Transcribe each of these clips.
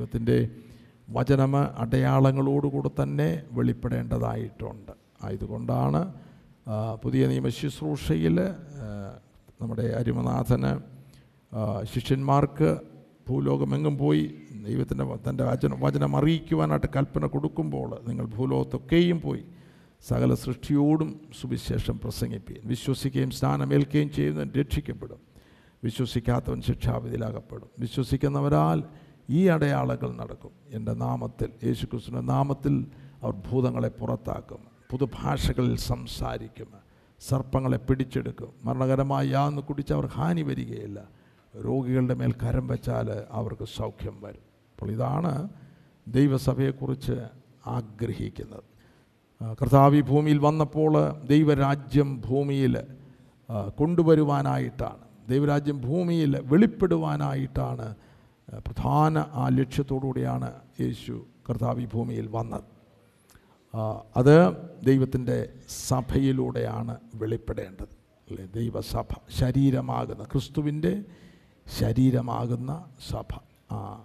ദൈവത്തിന്റെ വചനം അടയാളങ്ങളോടുകൂടെ തന്നെ വെളിപ്പെടേണ്ടതായിട്ടുണ്ട്. ആയതുകൊണ്ടാണ് പുതിയ നിയമ ശുശ്രൂഷയിൽ നമ്മുടെ അരിമനാഥന് ശിഷ്യന്മാർക്ക് ഭൂലോകമെങ്ങും പോയി ദൈവത്തിന്റെ തന്റെ വചനം വചനം അറിയിക്കുവാനായിട്ട് കൽപ്പന കൊടുക്കുമ്പോൾ നിങ്ങൾ ഭൂലോകത്തൊക്കെയും പോയി സകല സൃഷ്ടിയോടും സുവിശേഷം പ്രസംഗിപ്പിക്കും വിശ്വസിക്കുകയും സ്നാനമേൽക്കുകയും ചെയ്യുന്നവൻ രക്ഷിക്കപ്പെടും. വിശ്വസിക്കാത്തവൻ ശിക്ഷാവിധിയിലാകപ്പെടും. വിശ്വസിക്കുന്നവരാൽ ഈ അടയാളങ്ങൾ നടക്കും. എന്റെ നാമത്തിൽ യേശുക്രിസ്തുവിന്റെ നാമത്തിൽ അവർ ഭൂതങ്ങളെ പുറത്താക്കും പുതുഭാഷകളിൽ സംസാരിക്കും സർപ്പങ്ങളെ പിടിച്ചെടുക്കും. മരണകരമായ യാന്ന് കുടിച്ച് അവർ ഹാനി വരികയില്ല. രോഗികളുടെ മേൽ കരം വെച്ചാൽ അവർക്ക് സൗഖ്യം വരും. അപ്പോൾ ഇതാണ് ദൈവസഭയെക്കുറിച്ച് ആഗ്രഹിക്കുന്നത്. കർത്താവി ഭൂമിയിൽ വന്നപ്പോൾ ദൈവരാജ്യം ഭൂമിയിൽ കൊണ്ടുവരുവാനായിട്ടാണ്. ദൈവരാജ്യം ഭൂമിയിൽ വെളിപ്പെടുവാനായിട്ടാണ് പ്രധാന ആ ലക്ഷ്യത്തോടുകൂടിയാണ് യേശു കർത്താവ് ഈ ഭൂമിയിൽ വന്നത്. അത് ദൈവത്തിന്റെ സഭയിലൂടെയാണ് വെളിപ്പെടേണ്ടത് അല്ലേ? ദൈവസഭ ശരീരമാകുന്ന ക്രിസ്തുവിന്റെ ശരീരമാകുന്ന സഭ. ആ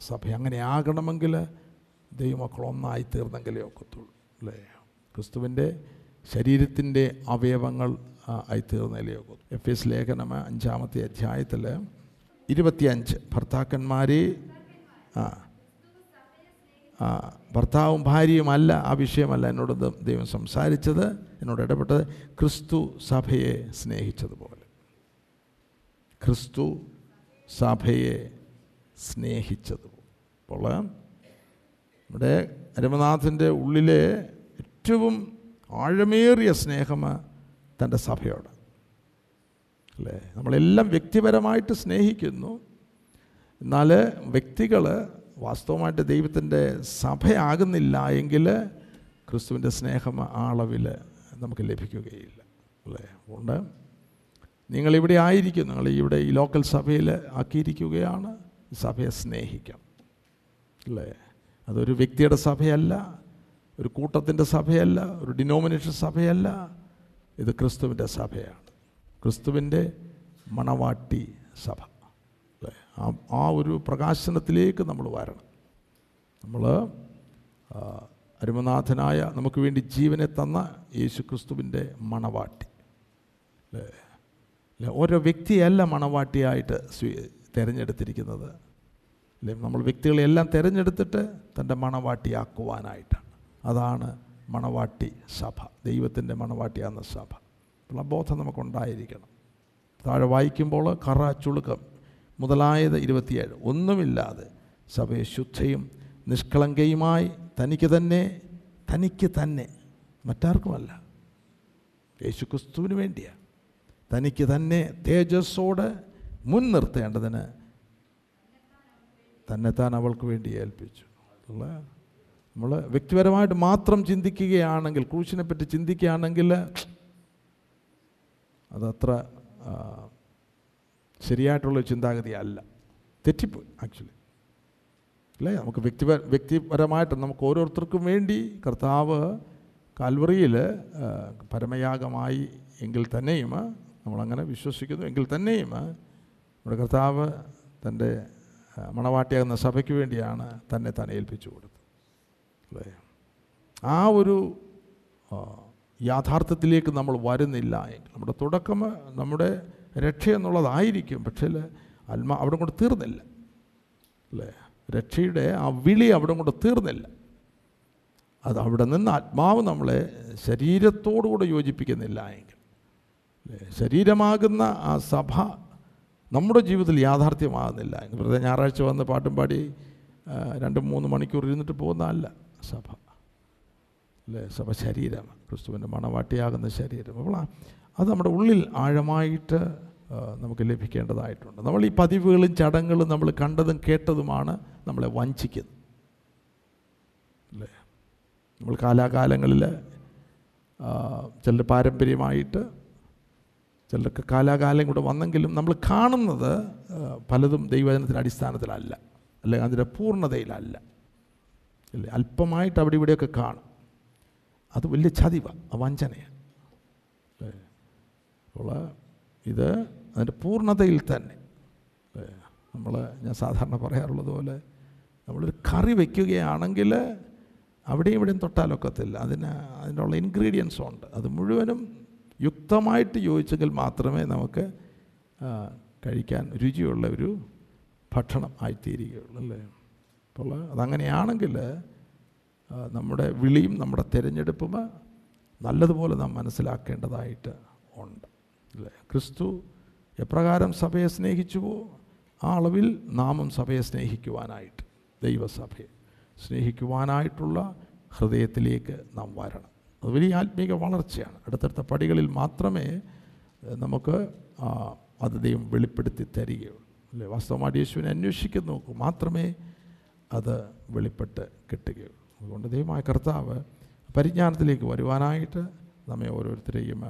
സഭ അങ്ങനെ ആകണമെങ്കിൽ ദൈവമക്കൾ ഒന്നായി തീർന്നെങ്കിലേ ഒക്കത്തുള്ളൂ അല്ലേ? ക്രിസ്തുവിന്റെ ശരീരത്തിന്റെ അവയവങ്ങൾ ആയി തീർന്നാലേ ഒക്കത്തുള്ളൂ. എഫ് എസ് ലേഖനം അഞ്ചാമത്തെ അധ്യായത്തിൽ ഇരുപത്തിയഞ്ച്. ഭർത്താക്കന്മാരെ ആ ആ, ഭർത്താവും ഭാര്യയുമല്ല ആ വിഷയമല്ല എന്നോട് ദൈവം സംസാരിച്ചത് എന്നോട് ഇടപെട്ടത്. ക്രിസ്തു സഭയെ സ്നേഹിച്ചതുപോലെ. ക്രിസ്തു സഭയെ സ്നേഹിച്ചതുപോലെ. നമ്മുടെ രമനാഥന്റെ ഉള്ളിലെ ഏറ്റവും ആഴമേറിയ സ്നേഹം തന്റെ സഭയോട് അല്ലേ നമ്മളെല്ലാം വ്യക്തിപരമായിട്ട് സ്നേഹിക്കുന്നു. എന്നാൽ വ്യക്തികൾ വാസ്തവമായിട്ട് ദൈവത്തിന്റെ സഭയാകുന്നില്ല എങ്കിൽ ക്രിസ്തുവിന്റെ സ്നേഹം അളവിൽ നമുക്ക് ലഭിക്കുകയില്ല. അല്ലേ? അതുകൊണ്ട് നിങ്ങളിവിടെ ആയിരിക്കും. നിങ്ങൾ ഇവിടെ ഈ ലോക്കൽ സഭയിൽ ആക്കിയിരിക്കുകയാണ്. സഭയെ സ്നേഹിക്കാം. അല്ലേ? അതൊരു വ്യക്തിയുടെ സഭയല്ല. ഒരു കൂട്ടത്തിന്റെ സഭയല്ല. ഒരു ഡിനോമിനേഷൻ സഭയല്ല. ഇത് ക്രിസ്തുവിന്റെ സഭയാണ്. ക്രിസ്തുവിന്റെ മണവാട്ടി സഭ. അല്ലേ? ആ ഒരു പ്രകാശനത്തിലേക്ക് നമ്മൾ വരണം. നമ്മൾ അരുമനാഥനായ നമുക്ക് വേണ്ടി ജീവനെ തന്ന യേശു ക്രിസ്തുവിന്റെ മണവാട്ടി. അല്ലേ? അല്ലേ? ഓരോ വ്യക്തിയല്ല മണവാട്ടിയായിട്ട് സ്വീ തിരഞ്ഞെടുത്തിരിക്കുന്നത്. അല്ലേ? നമ്മൾ വ്യക്തികളെല്ലാം തിരഞ്ഞെടുത്തിട്ട് തന്റെ മണവാട്ടിയാക്കുവാനായിട്ടാണ് അതാണ് മണവാട്ടി സഭ. ദൈവത്തിന്റെ മണവാട്ടിയാകുന്ന സഭ. ആ ബോധം നമുക്കുണ്ടായിരിക്കണം. താഴെ വായിക്കുമ്പോൾ കറ ചുളുക്കം മുതലായത് ഇരുപത്തിയേഴ്. ഒന്നുമില്ലാതെ സഭയെ ശുദ്ധയും നിഷ്കളങ്കയുമായി തനിക്ക് തന്നെ തനിക്ക് തന്നെ മറ്റാർക്കുമല്ല. യേശു ക്രിസ്തുവിന് വേണ്ടിയാണ് തനിക്ക് തന്നെ തേജസ്സോട് മുൻനിർത്തേണ്ടതിന് തന്നെത്താൻ അവൾക്ക് വേണ്ടി ഏൽപ്പിച്ചു. നമ്മൾ വ്യക്തിപരമായിട്ട് മാത്രം ചിന്തിക്കുകയാണെങ്കിൽ ക്രൂശിനെ പറ്റി ചിന്തിക്കുകയാണെങ്കിൽ അതത്ര ശരിയായിട്ടുള്ള ചിന്താഗതി അല്ല. തെറ്റിപ്പോയി ആക്ച്വലി. അല്ലേ? നമുക്ക് വ്യക്തിപര വ്യക്തിപരമായിട്ട് നമുക്ക് ഓരോരുത്തർക്കും വേണ്ടി കർത്താവ് കാൽവറിയിൽ പരമയാഗമായി എങ്കിൽ തന്നെയും നമ്മളങ്ങനെ വിശ്വസിക്കുന്നു എങ്കിൽ തന്നെയും നമ്മുടെ കർത്താവ് തന്റെ മണവാട്ടിയാകുന്ന സഭയ്ക്ക് വേണ്ടിയാണ് തന്നെ തന്നെ ഏൽപ്പിച്ചു കൊടുത്തത്. അല്ലേ? ആ ഒരു യാഥാർത്ഥ്യത്തിലേക്ക് നമ്മൾ വരുന്നില്ല. എങ്കിൽ നമ്മുടെ തുടക്കം നമ്മുടെ രക്ഷ എന്നുള്ളതായിരിക്കും. പക്ഷേ ആത്മാ അവിടെ കൊണ്ട് തീർന്നില്ല. അല്ലേ? രക്ഷയുടെ ആ വിളി അവിടെ കൊണ്ട് തീർന്നില്ല. അത് അവിടെ നിന്ന് ആത്മാവ് നമ്മളെ ശരീരത്തോടുകൂടെ യോജിപ്പിക്കുന്നില്ല എങ്കിൽ. ശരീരമാകുന്ന ആ സഭ നമ്മുടെ ജീവിതത്തിൽ യാഥാർത്ഥ്യമാകുന്നില്ല വെറുതെ ഞായറാഴ്ച വന്ന് പാട്ടും പാടി രണ്ട് മൂന്ന് മണിക്കൂർ ഇരുന്നിട്ട് പോകുന്നതല്ല സഭ. അല്ലേ സഭ ശരീരം ക്രിസ്തുവിന്റെ മണവാട്ടിയാകുന്ന ശരീരം. അപ്പോൾ അത് നമ്മുടെ ഉള്ളിൽ ആഴമായിട്ട് നമുക്ക് ലഭിക്കേണ്ടതായിട്ടുണ്ട്. നമ്മൾ ഈ പതിവുകളും ചടങ്ങുകളും നമ്മൾ കണ്ടതും കേട്ടതുമാണ് നമ്മളെ വഞ്ചിക്കുന്നത്. അല്ലേ നമ്മൾ കാലാകാലങ്ങളിൽ ചിലർ പാരമ്പര്യമായിട്ട് ചിലർക്ക് കാലാകാലം കൂടെ വന്നെങ്കിലും നമ്മൾ കാണുന്നത് പലതും ദൈവജനത്തിന്റെ അടിസ്ഥാനത്തിലല്ല. അല്ലെങ്കിൽ അതിന്റെ പൂർണതയിലല്ല. അല്ലേ അല്പമായിട്ട് അവിടെ ഇവിടെയൊക്കെ കാണും. അത് വലിയ ചതിവ വഞ്ചനയാണ് അപ്പോൾ ഇത് അതിന്റെ പൂർണതയിൽ തന്നെ. നമ്മൾ ഞാൻ സാധാരണ പറയാറുള്ളത് പോലെ നമ്മളൊരു കറി വയ്ക്കുകയാണെങ്കിൽ അവിടെയും ഇവിടെയും തൊട്ടാലൊക്കത്തില്ല. അതിന് അതിനുള്ള ഇൻഗ്രീഡിയൻസും ഉണ്ട്. അത് മുഴുവനും യുക്തമായിട്ട് യോജിച്ചെങ്കിൽ മാത്രമേ നമുക്ക് കഴിക്കാൻ രുചിയുള്ള ഒരു ഭക്ഷണം ആയിത്തീരുകയുള്ളൂ അല്ലേ? അപ്പോൾ അതങ്ങനെയാണെങ്കിൽ നമ്മുടെ വിളിയും നമ്മുടെ തിരഞ്ഞെടുപ്പും നല്ലതുപോലെ നാം മനസ്സിലാക്കേണ്ടതായിട്ട് ഉണ്ട്. അല്ലേ? ക്രിസ്തു എപ്രകാരം സഭയെ സ്നേഹിച്ചുവോ ആ അളവിൽ നാമും സഭയെ സ്നേഹിക്കുവാനായിട്ട് ദൈവസഭയെ സ്നേഹിക്കുവാനായിട്ടുള്ള ഹൃദയത്തിലേക്ക് നാം വരണം. അത് വലിയ ആത്മീക വളർച്ചയാണ്. അടുത്തടുത്ത പടികളിൽ മാത്രമേ നമുക്ക് അത് ദൈവം വെളിപ്പെടുത്തി തരികയുള്ളൂ. അല്ലേ? വാസ്തവമായിട്ട് യേശുവിനെ അന്വേഷിക്കുന്നു മാത്രമേ അത് വെളിപ്പെട്ട് കിട്ടുകയുള്ളൂ. അതുകൊണ്ട് ദൈവമായ കർത്താവ് പരിജ്ഞാനത്തിലേക്ക് വരുവാനായിട്ട് നമ്മെ ഓരോരുത്തരെയും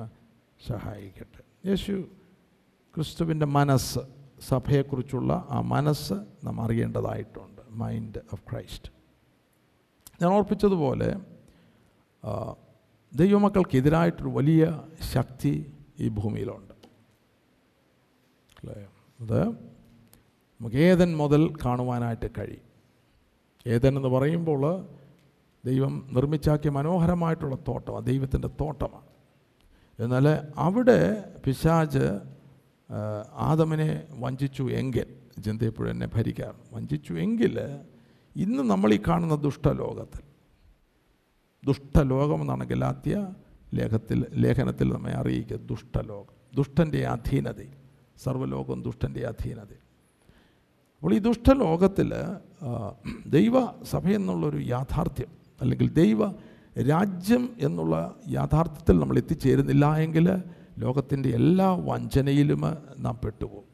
സഹായിക്കട്ടെ. യേശു ക്രിസ്തുവിന്റെ മനസ്സ് സഭയെക്കുറിച്ചുള്ള ആ മനസ്സ് നാം അറിയേണ്ടതായിട്ടുണ്ട്. മൈൻഡ് ഓഫ് ക്രൈസ്റ്റ് ഞാൻ ഓർപ്പിച്ചതുപോലെ ദൈവമക്കൾക്കെതിരായിട്ടൊരു വലിയ ശക്തി ഈ ഭൂമിയിലുണ്ട്. അല്ലേ? അത് നമുക്ക് ഏതൻ മുതൽ കാണുവാനായിട്ട് കഴിയും. ഏതൻ എന്ന് പറയുമ്പോൾ ദൈവം നിർമ്മിച്ചാക്കിയ മനോഹരമായിട്ടുള്ള തോട്ടമാണ് ദൈവത്തിന്റെ തോട്ടമാണ്. എന്നാൽ അവിടെ പിശാജ് ആദമനെ വഞ്ചിച്ചു എങ്കിൽ ചിന്തയപ്പോഴും എന്നെ ഭരിക്കാൻ വഞ്ചിച്ചു എങ്കിൽ ഇന്ന് നമ്മൾ ഈ കാണുന്ന ദുഷ്ടലോകത്തിൽ ദുഷ്ടലോകം എന്നാണ് ഗലാത്യ ലേഖത്തിൽ ലേഖനത്തിൽ നമ്മെ അറിയിക്കുക ദുഷ്ടലോകം ദുഷ്ടന്റെ അധീനത സർവലോകം ദുഷ്ടന്റെ അധീനത അപ്പോൾ ഈ ദുഷ്ടലോകത്തിൽ ദൈവസഭയെന്നുള്ളൊരു യാഥാർത്ഥ്യം അല്ലെങ്കിൽ ദൈവ രാജ്യം എന്നുള്ള യാഥാർത്ഥ്യത്തിൽ നമ്മൾ എത്തിച്ചേരുന്നില്ല എങ്കിൽ ലോകത്തിന്റെ എല്ലാ വഞ്ചനയിലും നാം പെട്ടുപോകും.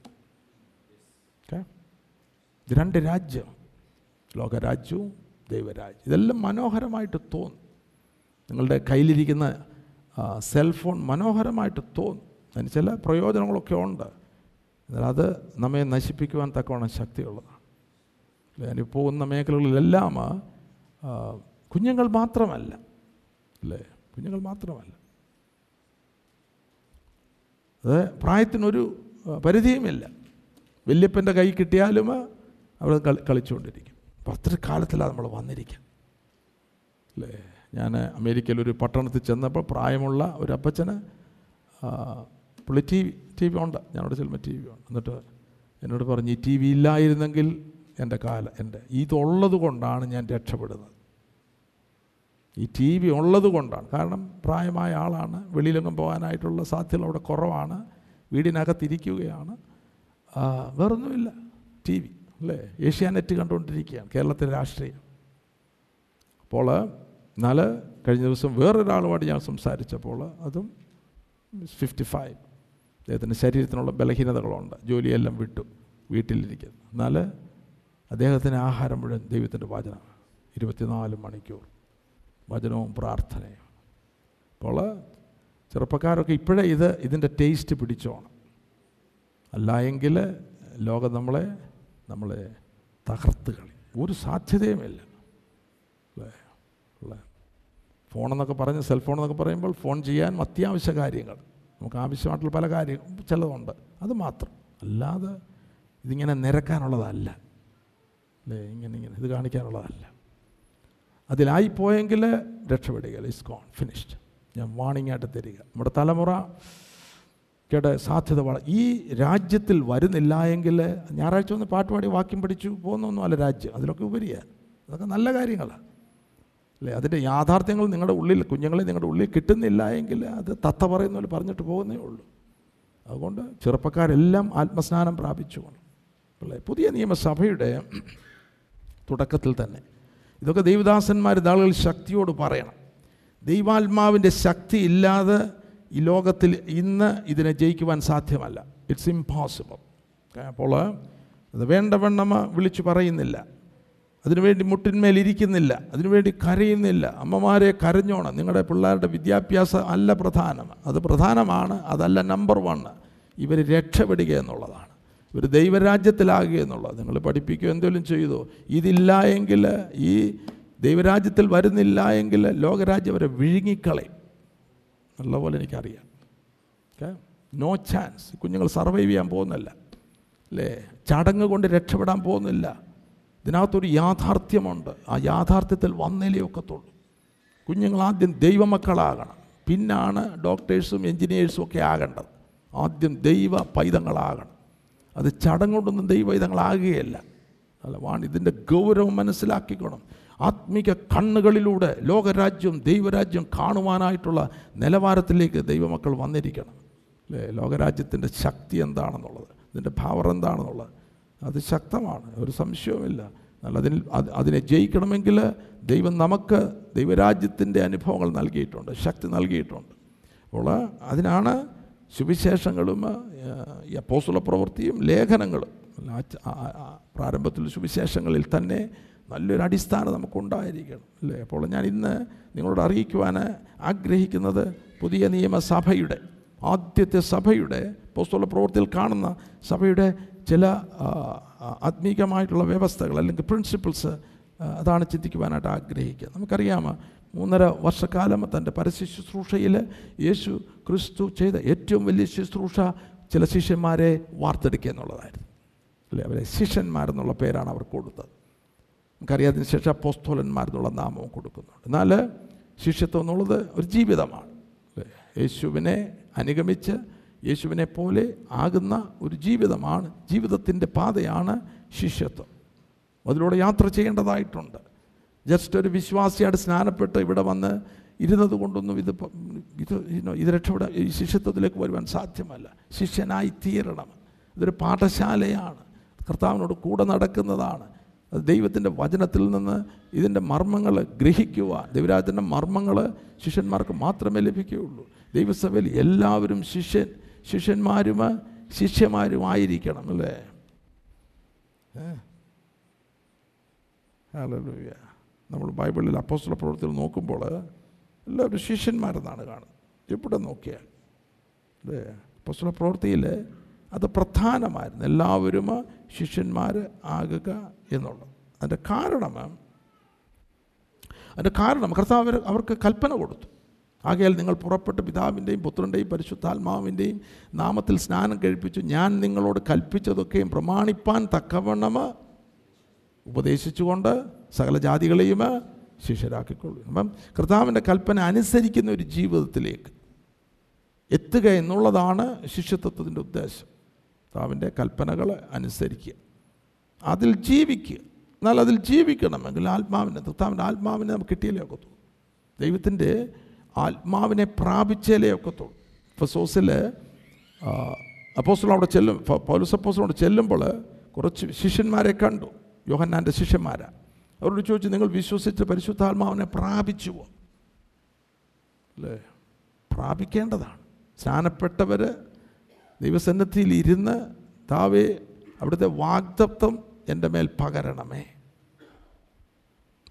രണ്ട് രാജ്യം. ലോകരാജ്യവും ദൈവരാജ്യം. ഇതെല്ലാം മനോഹരമായിട്ട് തോന്നും. നിങ്ങളുടെ കയ്യിലിരിക്കുന്ന സെൽഫോൺ മനോഹരമായിട്ട് തോന്നും. അതിന് ചില പ്രയോജനങ്ങളൊക്കെ ഉണ്ട്. എന്നാൽ അത് നമ്മെ നശിപ്പിക്കുവാൻ തക്കവണ്ണം ശക്തിയുള്ളതാണ്. ഞാൻ പോകുന്ന മേഖലകളിലെല്ലാം കുഞ്ഞുങ്ങൾ മാത്രമല്ല. അല്ലേ? കുഞ്ഞുങ്ങൾ മാത്രമല്ല. അത് പ്രായത്തിനൊരു പരിധിയുമില്ല. വല്യപ്പന്റെ കൈ കിട്ടിയാലും അവിടെ കളി കളിച്ചുകൊണ്ടിരിക്കും. അപ്പോൾ അത്ര കാലത്തിലാണ് നമ്മൾ വന്നിരിക്കുക അല്ലേ? ഞാൻ അമേരിക്കയിൽ ഒരു പട്ടണത്തിൽ ചെന്നപ്പോൾ പ്രായമുള്ള ഒരു അപ്പച്ചന് പുള്ളി ടി വി ടി വി ഉണ്ട്. ഞാനവിടെ ചെല്ലുമ്പോൾ ടി വി ഉണ്ട്. എന്നിട്ട് എന്നോട് പറഞ്ഞു ഈ ടി വി ഇല്ലായിരുന്നെങ്കിൽ എന്റെ കാല എന്റെ ഇതുള്ളത് കൊണ്ടാണ് ഞാൻ രക്ഷപ്പെടുന്നത്. ഈ ടി വി ഉള്ളത് കൊണ്ടാണ്. കാരണം പ്രായമായ ആളാണ്. വെളിയിലൊന്നും പോകാനായിട്ടുള്ള സാധ്യത അവിടെ കുറവാണ്. വീടിനകത്തിരിക്കുകയാണ്. വേറൊന്നുമില്ല. ടി വി അല്ലേ? ഏഷ്യാനെറ്റ് കണ്ടുകൊണ്ടിരിക്കുകയാണ്. കേരളത്തിലെ രാഷ്ട്രീയം. അപ്പോൾ എന്നാൽ കഴിഞ്ഞ ദിവസം വേറൊരാളുമായിട്ട് ഞാൻ സംസാരിച്ചപ്പോൾ അതും ഫിഫ്റ്റി ഫൈവ്. അദ്ദേഹത്തിന്റെ ശരീരത്തിനുള്ള ബലഹീനതകളുണ്ട്. ജോലിയെല്ലാം വിട്ടു. വീട്ടിലിരിക്കുന്നു. എന്നാൽ അദ്ദേഹത്തിന് ആഹാരം മുഴുവൻ ദൈവത്തിന്റെ വാചനമാണ്. ഇരുപത്തിനാല് മണിക്കൂർ. വചനവും പ്രാർത്ഥനയും. അപ്പോൾ ചെറുപ്പക്കാരൊക്കെ ഇപ്പോഴേ ഇത് ഇതിന്റെ ടേസ്റ്റ് പിടിച്ചോണം. അല്ല എങ്കിൽ ലോകം നമ്മളെ നമ്മളെ തകർത്ത് കളി ഒരു സാധ്യതയുമില്ല അല്ലേ? അല്ലേ? ഫോണെന്നൊക്കെ പറഞ്ഞ് സെൽഫോൺ പറയുമ്പോൾ ഫോൺ ചെയ്യാൻ അത്യാവശ്യ കാര്യങ്ങൾ. നമുക്ക് ആവശ്യമായിട്ടുള്ള പല കാര്യം ചിലതുണ്ട്. അത് മാത്രം. അല്ലാതെ ഇതിങ്ങനെ നിരക്കാനുള്ളതല്ല. അല്ലേ? ഇങ്ങനെ ഇങ്ങനെ ഇത് കാണിക്കാനുള്ളതല്ല. അതിലായിപ്പോയെങ്കിൽ രക്ഷപ്പെടുക ഇസ് ഗോൺ ഫിനിഷ്ഡ് ഞാൻ വാണിംഗ് ആയിട്ട് തരിക. നമ്മുടെ തലമുറ കേട്ട സാധ്യത വള ഈ രാജ്യത്തിൽ വരുന്നില്ല എങ്കിൽ ഞായറാഴ്ച ഒന്ന് പാട്ടുപാടി വാക്യം പഠിച്ചു പോകുന്നൊന്നുമല്ല രാജ്യം. അതിലൊക്കെ ഉപരിയാണ് അതൊക്കെ നല്ല കാര്യങ്ങളാണ് അല്ലേ? അതിന്റെ യാഥാർത്ഥ്യങ്ങൾ നിങ്ങളുടെ ഉള്ളിൽ കുഞ്ഞുങ്ങളെ നിങ്ങളുടെ ഉള്ളിൽ കിട്ടുന്നില്ല എങ്കിൽ അത് തത്ത പറയുന്ന പോലെ പറഞ്ഞിട്ട് പോകുന്നേ ഉള്ളൂ. അതുകൊണ്ട് ചെറുപ്പക്കാരെല്ലാം ആത്മസ്നാനം പ്രാപിച്ചുകൊണ്ട് പുതിയ നിയമസഭയുടെ തുടക്കത്തിൽ തന്നെ ഇതൊക്കെ ദൈവദാസന്മാർ ഇതാളുകൾ ശക്തിയോട് പറയണം. ദൈവാത്മാവിന്റെ ശക്തി ഇല്ലാതെ ഈ ലോകത്തിൽ ഇന്ന് ഇതിനെ ജയിക്കുവാൻ സാധ്യമല്ല. ഇറ്റ്സ് ഇംപോസിബിൾ അപ്പോൾ അത് വേണ്ടവണ്ണമ വിളിച്ചു പറയുന്നില്ല. അതിനുവേണ്ടി മുട്ടിന്മേൽ ഇരിക്കുന്നില്ല. അതിനുവേണ്ടി കരയുന്നില്ല. അമ്മമാരെ കരഞ്ഞോണം. നിങ്ങളുടെ പിള്ളേരുടെ വിദ്യാഭ്യാസം അല്ല പ്രധാനം. അത് പ്രധാനമാണ് അതല്ല നമ്പർ വൺ ഇവർ രക്ഷപ്പെടുക എന്നുള്ളതാണ്. ഇവർ ദൈവരാജ്യത്തിലാകുക എന്നുള്ളത്. നിങ്ങൾ പഠിപ്പിക്കുക എന്തെങ്കിലും ചെയ്തോ. ഇതില്ല എങ്കിൽ ഈ ദൈവരാജ്യത്തിൽ വരുന്നില്ല എങ്കിൽ ലോകരാജ്യം അവരെ വിഴുങ്ങിക്കളയും. നല്ലപോലെ എനിക്കറിയാം. ഓക്കെ നോ ചാൻസ് കുഞ്ഞുങ്ങൾ സർവൈവ് ചെയ്യാൻ പോകുന്നില്ല. അല്ലേ? ചടങ്ങ് കൊണ്ട് രക്ഷപ്പെടാൻ പോകുന്നില്ല. ഇതിനകത്തൊരു യാഥാർത്ഥ്യമുണ്ട്. ആ യാഥാർത്ഥ്യത്തിൽ വന്നേലേ ഒക്കത്തുള്ളൂ. കുഞ്ഞുങ്ങൾ ആദ്യം ദൈവമക്കളാകണം. പിന്നാണ് ഡോക്ടേഴ്സും എൻജിനീയേഴ്സും ഒക്കെ ആകേണ്ടത്. ആദ്യം ദൈവ പൈതങ്ങളാകണം. അത് ചടങ്ങൊണ്ടൊന്നും ദൈവ പൈതങ്ങളാകുകയല്ല അല്ല ഇതിന്റെ ഗൗരവം മനസ്സിലാക്കിക്കണം. ആത്മീക കണ്ണുകളിലൂടെ ലോകരാജ്യം ദൈവരാജ്യം കാണുവാനായിട്ടുള്ള നിലവാരത്തിലേക്ക് ദൈവമക്കൾ വന്നിരിക്കണം. അല്ലേ? ലോകരാജ്യത്തിന്റെ ശക്തി എന്താണെന്നുള്ളത് ഇതിന്റെ പവർ എന്താണെന്നുള്ളത്. അത് ശക്തമാണ് ഒരു സംശയവുമില്ല. എന്നാൽ അതിൽ അത് അതിനെ ജയിക്കണമെങ്കിൽ ദൈവം നമുക്ക് ദൈവരാജ്യത്തിന്റെ അനുഭവങ്ങൾ നൽകിയിട്ടുണ്ട് ശക്തി നൽകിയിട്ടുണ്ട്. അപ്പോൾ അതിനാണ് സുവിശേഷങ്ങളും ഈ അപ്പോസ്തല പ്രവൃത്തിയും ലേഖനങ്ങളും പ്രാരംഭത്തിൽ സുവിശേഷങ്ങളിൽ തന്നെ നല്ലൊരു അടിസ്ഥാനം നമുക്കുണ്ടായിരിക്കണം അല്ലേ? അപ്പോൾ ഞാൻ ഇന്ന് നിങ്ങളോട് അറിയിക്കുവാൻ ആഗ്രഹിക്കുന്നത് പുതിയ നിയമസഭയുടെ ആദ്യത്തെ സഭയുടെ പോസ്തോല പ്രവൃത്തിയിൽ കാണുന്ന സഭയുടെ ചില ആത്മീകമായിട്ടുള്ള വ്യവസ്ഥകൾ അല്ലെങ്കിൽ പ്രിൻസിപ്പിൾസ് അതാണ് ചിന്തിക്കുവാനായിട്ട് ആഗ്രഹിക്കുക. നമുക്കറിയാം മൂന്നര വർഷക്കാലം തന്റെ പരസ്യ ശുശ്രൂഷയിൽ യേശു ക്രിസ്തു ചെയ്ത ഏറ്റവും വലിയ ശുശ്രൂഷ ചില ശിഷ്യന്മാരെ വാർത്തെടുക്കുക എന്നുള്ളതായിരുന്നു. അല്ലേ? അവരെ ശിഷ്യന്മാരെന്നുള്ള പേരാണ് അവർ കൊടുത്തത്. നമുക്കറിയാതിന് ശേഷം അപ്പോസ്തോലന്മാരെന്നുള്ള നാമവും കൊടുക്കുന്നുണ്ട്. എന്നാൽ ശിഷ്യത്വം എന്നുള്ളത് ഒരു ജീവിതമാണ്. അല്ലേ? യേശുവിനെ അനുഗമിച്ച് യേശുവിനെ പോലെ ആകുന്ന ഒരു ജീവിതമാണ് ജീവിതത്തിന്റെ പാതയാണ് ശിഷ്യത്വം. അതിലൂടെ യാത്ര ചെയ്യേണ്ടതായിട്ടുണ്ട്. ജസ്റ്റ് ഒരു വിശ്വാസിയായിട്ട് സ്നാനപ്പെട്ട് ഇവിടെ വന്ന് ഇരുന്നത് കൊണ്ടൊന്നും ഇത് ഇത് ഇത് രക്ഷപ്പെടാൻ ഈ ശിഷ്യത്വത്തിലേക്ക് വരുവാൻ സാധ്യമല്ല. ശിഷ്യനായി തീരണം. ഇതൊരു പാഠശാലയാണ്. കർത്താവിനോട് കൂടെ നടക്കുന്നതാണ്. അത് ദൈവത്തിന്റെ വചനത്തിൽ നിന്ന് ഇതിന്റെ മർമ്മങ്ങൾ ഗ്രഹിക്കുവാൻ ദൈവരാജന്റെ മർമ്മങ്ങൾ ശിഷ്യന്മാർക്ക് മാത്രമേ ലഭിക്കുകയുള്ളൂ. ദൈവസഭയിൽ എല്ലാവരും ശിഷ്യൻ ശിഷ്യന്മാരും ശിഷ്യന്മാരുമായിരിക്കണം അല്ലേ? ഹല്ലേലൂയ. നമ്മൾ ബൈബിളിൽ അപ്പോസ്തല പ്രവർത്തികൾ നോക്കുമ്പോൾ എല്ലാവരും ശിഷ്യന്മാരെന്നാണ് കാണുന്നത്. എവിടെ നോക്കിയാൽ? അല്ലേ? അപ്പോസ്തല പ്രവൃത്തിയിൽ അത് പ്രധാനമായിരുന്നു. എല്ലാവരും ശിഷ്യന്മാർ ആകുക എന്നുള്ളത്. അതിന്റെ കാരണം അതിന്റെ കാരണം കർത്താവ് അവർ- അവർക്ക് കൽപ്പന കൊടുത്തു. ആകയാൽ നിങ്ങൾ പുറപ്പെട്ട് പിതാവിന്റെയും പുത്രന്റെയും പരിശുദ്ധാത്മാവിന്റെയും നാമത്തിൽ സ്നാനം കഴിപ്പിച്ചു. ഞാൻ നിങ്ങളോട് കൽപ്പിച്ചതൊക്കെയും പ്രമാണിപ്പാൻ തക്കവണ്ണം ഉപദേശിച്ചുകൊണ്ട് സകല ജാതികളെയും ശിഷ്യരാക്കിക്കൊള്ളു. അപ്പം കർത്താവിന്റെ കൽപ്പന അനുസരിക്കുന്ന ഒരു ജീവിതത്തിലേക്ക് എത്തുക എന്നുള്ളതാണ് ശിഷ്യത്വത്തിന്റെ ഉദ്ദേശം. കർത്താവിന്റെ കൽപ്പനകൾ അനുസരിക്കുക. അതിൽ ജീവിക്കുക. എന്നാൽ അതിൽ ജീവിക്കണമെങ്കിൽ ആത്മാവിനെ കർത്താവിന്റെ ആത്മാവിനെ നമുക്ക് കിട്ടിയാലേ ഒക്കത്തുള്ളൂ. ദൈവത്തിന്റെ ആത്മാവിനെ പ്രാപിച്ചാലേ ഒക്കത്തുള്ളൂ. ഫസോസിൽ അപ്പോസ്റ്റൽ അവിടെ ചെല്ലും പൗലൂസ് അപ്പോസ്റ്റൽ അവിടെ ചെല്ലുമ്പോൾ കുറച്ച് ശിഷ്യന്മാരെ കണ്ടു. യോഹന്നാന്റെ ശിഷ്യന്മാരാ. അവരോട് ചോദിച്ചു നിങ്ങൾ വിശ്വസിച്ച് പരിശുദ്ധാത്മാവിനെ പ്രാപിച്ചുവോ? അല്ലേ? പ്രാപിക്കേണ്ടതാണ്. സ്നാനപ്പെട്ടവർ ദൈവസന്നദ്ധിയിൽ ഇരുന്ന് താവേ അവിടുത്തെ വാഗ്ദത്വം എന്റെ മേൽ പകരണമേ.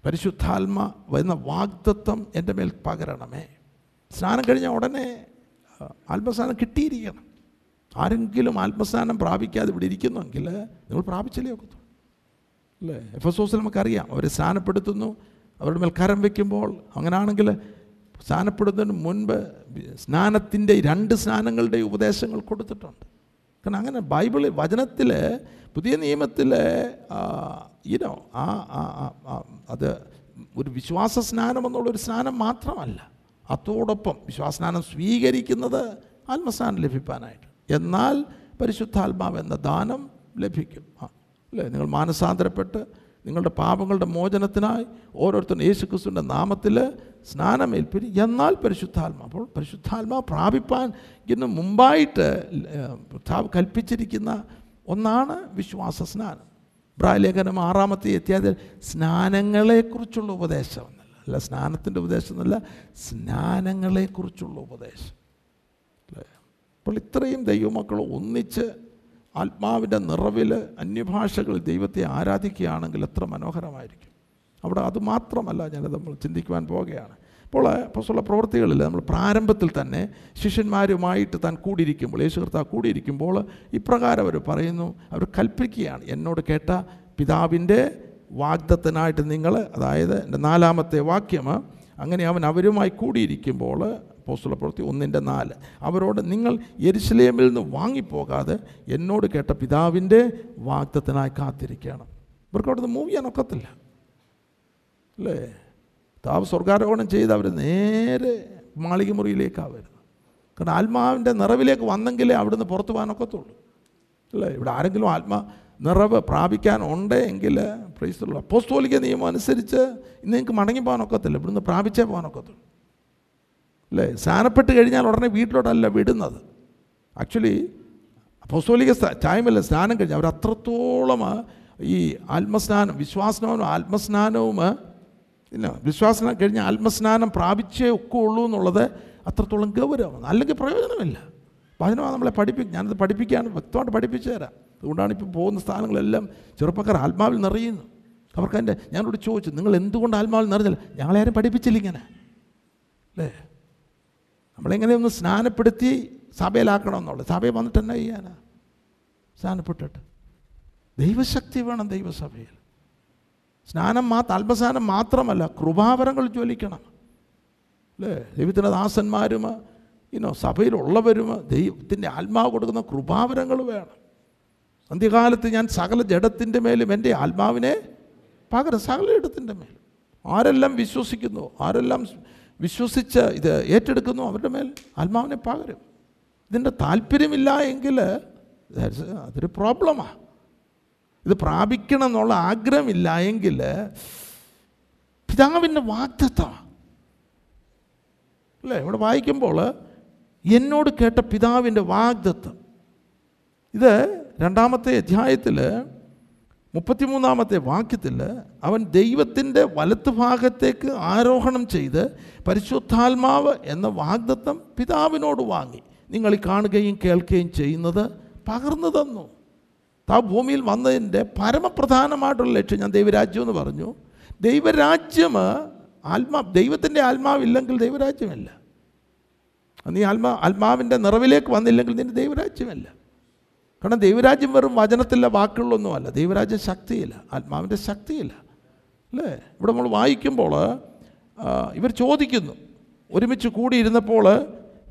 പരിശുദ്ധാത്മ വരുന്ന വാഗ്ദത്വം എന്റെ മേൽ പകരണമേ. സ്നാനം കഴിഞ്ഞ ഉടനെ ആത്മസ്നാനം കിട്ടിയിരിക്കണം. ആരെങ്കിലും ആത്മസ്നാനം പ്രാപിക്കാതെ ഇവിടെ ഇരിക്കുന്നെങ്കിൽ നിങ്ങൾ പ്രാപിച്ചില്ലേ ഒക്കത്തുള്ളൂ. അല്ലേ? എഫ് എസ് ഓസിൽ നമുക്കറിയാം. അവരെ സ്നാനപ്പെടുത്തുന്നു അവരുടെ മേൽ കരം വയ്ക്കുമ്പോൾ അങ്ങനെയാണെങ്കിൽ സ്നാനപ്പെടുന്നതിന് മുൻപ് സ്നാനത്തിന്റെ രണ്ട് സ്നാനങ്ങളുടെ ഉപദേശങ്ങൾ കൊടുത്തിട്ടുണ്ട്. കാരണം അങ്ങനെ ബൈബിളിൽ വചനത്തിൽ പുതിയ നിയമത്തിൽ ഇനോ ആ- അത് ഒരു വിശ്വാസ സ്നാനം എന്നുള്ളൊരു സ്നാനം മാത്രമല്ല. അതോടൊപ്പം വിശ്വാസസ്നാനം സ്വീകരിക്കുന്നത് ആത്മസ്നാനം ലഭിക്കാനായിട്ട് എന്നാൽ പരിശുദ്ധാത്മാവ് എന്ന ദാനം ലഭിക്കും. ആ അല്ലേ? നിങ്ങൾ മാനസാന്തരപ്പെട്ട് നിങ്ങളുടെ പാപങ്ങളുടെ മോചനത്തിനായി ഓരോരുത്തരും യേശുക്രിസ്തുവിന്റെ നാമത്തിൽ സ്നാനമേൽപ്പിരി. എന്നാൽ പരിശുദ്ധാത്മ അപ്പോൾ പരിശുദ്ധാത്മാ പ്രാപിപ്പാൻ ഇന്ന് മുമ്പായിട്ട് കൽപ്പിച്ചിരിക്കുന്ന ഒന്നാണ് വിശ്വാസ സ്നാനം. ലേഖനം ആറാമത്തെ എത്തിയാൽ സ്നാനങ്ങളെക്കുറിച്ചുള്ള ഉപദേശം എന്നല്ല. അല്ല സ്നാനത്തിന്റെ ഉപദേശം എന്നല്ല സ്നാനങ്ങളെക്കുറിച്ചുള്ള ഉപദേശം. അപ്പോൾ ഇത്രയും ദൈവമക്കൾ ഒന്നിച്ച് ആത്മാവിന്റെ നിറവിൽ അന്യഭാഷകൾ ദൈവത്തെ ആരാധിക്കുകയാണെങ്കിൽ എത്ര മനോഹരമായിരിക്കും. അവിടെ അതുമാത്രമല്ല ഞാനത് നമ്മൾ ചിന്തിക്കുവാൻ പോവുകയാണ് അപ്പോൾ അപ്പോസ്തല പ്രവൃത്തികളിൽ നമ്മൾ പ്രാരംഭത്തിൽ തന്നെ ശിഷ്യന്മാരുമായിട്ട് താൻ കൂടിയിരിക്കുമ്പോൾ യേശു കർത്താവ് കൂടിയിരിക്കുമ്പോൾ ഇപ്രകാരം അവർ പറയുന്നു അവർ കൽപ്പിക്കുകയാണ്. എന്നോട് കേട്ട പിതാവിന്റെ വാഗ്ദത്തനായിട്ട് നിങ്ങൾ അതായത് എന്റെ നാലാമത്തെ വാക്യം അങ്ങനെ അവൻ അവരുമായി കൂടിയിരിക്കുമ്പോൾ പോസ്തുല പ്രവൃത്തി ഒന്നിന്റെ നാല്. അവരോട് നിങ്ങൾ എരിശിലേമിൽ നിന്ന് വാങ്ങിപ്പോകാതെ എന്നോട് കേട്ട പിതാവിന്റെ വാഗ്ദത്തിനായി കാത്തിരിക്കുകയാണ് ഇവർക്ക് അവിടുന്ന് മൂവ് ചെയ്യാൻ ഒക്കത്തില്ല. അല്ലേ? താവ് സ്വർഗാരോഹണം ചെയ്ത് അവർ നേരെ മാളികമുറിയിലേക്കാണ് വരുന്നത് കാരണം ആത്മാവിന്റെ നിറവിലേക്ക് വന്നെങ്കിലേ അവിടുന്ന് പുറത്തു പോകാനൊക്കത്തുള്ളൂ അല്ലേ? ഇവിടെ ആരെങ്കിലും ആത്മാ നിറവ് പ്രാപിക്കാൻ ഉണ്ട് എങ്കിൽ പ്രൈസുള്ള അപ്പോസ്തോലിക നിയമം അനുസരിച്ച് ഇന്ന് നിങ്ങൾക്ക് മടങ്ങി പോകാനൊക്കത്തില്ല ഇവിടുന്ന് പ്രാപിച്ചേ പോകാനൊക്കത്തുള്ളൂ അല്ലേ? സ്നാനപ്പെട്ട് കഴിഞ്ഞാൽ ഉടനെ വീട്ടിലോട്ടല്ല വിടുന്നത്. ആക്ച്വലി അപ്പോസ്തോലിക ചായമല്ല സ്നാനം കഴിഞ്ഞാൽ അവർ അത്രത്തോളം ഈ ആത്മസ്നാനം വിശ്വാസനവും ആത്മസ്നാനവും ഇല്ല വിശ്വാസം കഴിഞ്ഞാൽ ആത്മസ്നാനം പ്രാപിച്ചേ ഒക്കെ ഉള്ളൂ എന്നുള്ളത് അത്രത്തോളം ഗൗരവമാണ്. അല്ലെങ്കിൽ പ്രയോജനമില്ല. വചനമാണ് നമ്മളെ പഠിപ്പിക്കും ഞാനത് പഠിപ്പിക്കാൻ വ്യക്തമായിട്ട് പഠിപ്പിച്ചു തരാം അതുകൊണ്ടാണ് ഇപ്പോൾ പോകുന്ന സ്ഥാനങ്ങളെല്ലാം ചെറുപ്പക്കാർ ആത്മാവിൽ നിറയുന്നു. അവർക്ക് എന്റെ ഞാനോട് ചോദിച്ചു നിങ്ങൾ എന്തുകൊണ്ട് ആത്മാവിൽ നിറഞ്ഞില്ല? ഞങ്ങളാരും പഠിപ്പിച്ചില്ല ഇങ്ങനെ. അല്ലേ? നമ്മളെങ്ങനെ ഒന്ന് സ്നാനപ്പെടുത്തി സഭയിലാക്കണം എന്നുള്ളത് സഭയിൽ വന്നിട്ട് എന്നാ ചെയ്യാനാ? സ്നാനപ്പെട്ടിട്ട്. ദൈവശക്തി വേണം ദൈവസഭയിൽ. സ്നാനം മാത്രം അല്പസ്നാനം മാത്രമല്ല കൃപാവരങ്ങൾ ജ്വലിക്കണം. അല്ലേ? ദൈവത്തിന്റെ ദാസന്മാരും ഇനോ സഭയിലുള്ളവരും ദൈവത്തിന്റെ ആത്മാവ് കൊടുക്കുന്ന കൃപാവരങ്ങൾ വേണം. അന്ത്യകാലത്ത് ഞാൻ സകല ജഡത്തിന്റെ മേലും എന്റെ ആത്മാവിനെ പകരം സകല ജഡത്തിന്റെ മേലും. ആരെല്ലാം വിശ്വസിക്കുന്നു ആരെല്ലാം വിശ്വസിച്ച് ഇത് ഏറ്റെടുക്കുന്നു അവരുടെ മേൽ. ആത്മാവിനെ പകരും. ഇതിന്റെ താല്പര്യമില്ല എങ്കിൽ അതൊരു പ്രോബ്ലമാണ് ഇത് പ്രാപിക്കണം എന്നുള്ള ആഗ്രഹമില്ല എങ്കിൽ പിതാവിന്റെ വാഗ്ദത്വമാണ് അല്ലേ? ഇവിടെ വായിക്കുമ്പോൾ എന്നോട് കേട്ട പിതാവിന്റെ വാഗ്ദത്വം ഇത് രണ്ടാമത്തെ അധ്യായത്തിൽ മുപ്പത്തിമൂന്നാമത്തെ വാക്യത്തിൽ അവൻ ദൈവത്തിന്റെ വലത്ത് ഭാഗത്തേക്ക് ആരോഹണം ചെയ്ത് പരിശുദ്ധാത്മാവ് എന്ന വാഗ്ദത്തം പിതാവിനോട് വാങ്ങി. നിങ്ങൾ ഈ കാണുകയും കേൾക്കുകയും ചെയ്യുന്നത് പകർന്നു തന്നു. താ ഭൂമിയിൽ വന്നതിന്റെ പരമപ്രധാനമായിട്ടുള്ള ലക്ഷ്യം ഞാൻ ദൈവരാജ്യം എന്ന് പറഞ്ഞു. ദൈവരാജ്യം ആത്മാ ദൈവത്തിന്റെ ആത്മാവില്ലെങ്കിൽ ദൈവരാജ്യമല്ല. നീ ആത്മാ ആത്മാവിന്റെ നിറവിലേക്ക് വന്നില്ലെങ്കിൽ നിന്റെ ദൈവരാജ്യമല്ല. കാരണം ദൈവരാജ്യം വെറും വചനത്തിലെ വാക്കുകളൊന്നുമല്ല ദൈവരാജ്യം ശക്തിയില്ല ആത്മാവിന്റെ ശക്തിയില്ല. അല്ലേ? ഇവിടെ നമ്മൾ വായിക്കുമ്പോൾ ഇവർ ചോദിക്കുന്നു. ഒരുമിച്ച് കൂടിയിരുന്നപ്പോൾ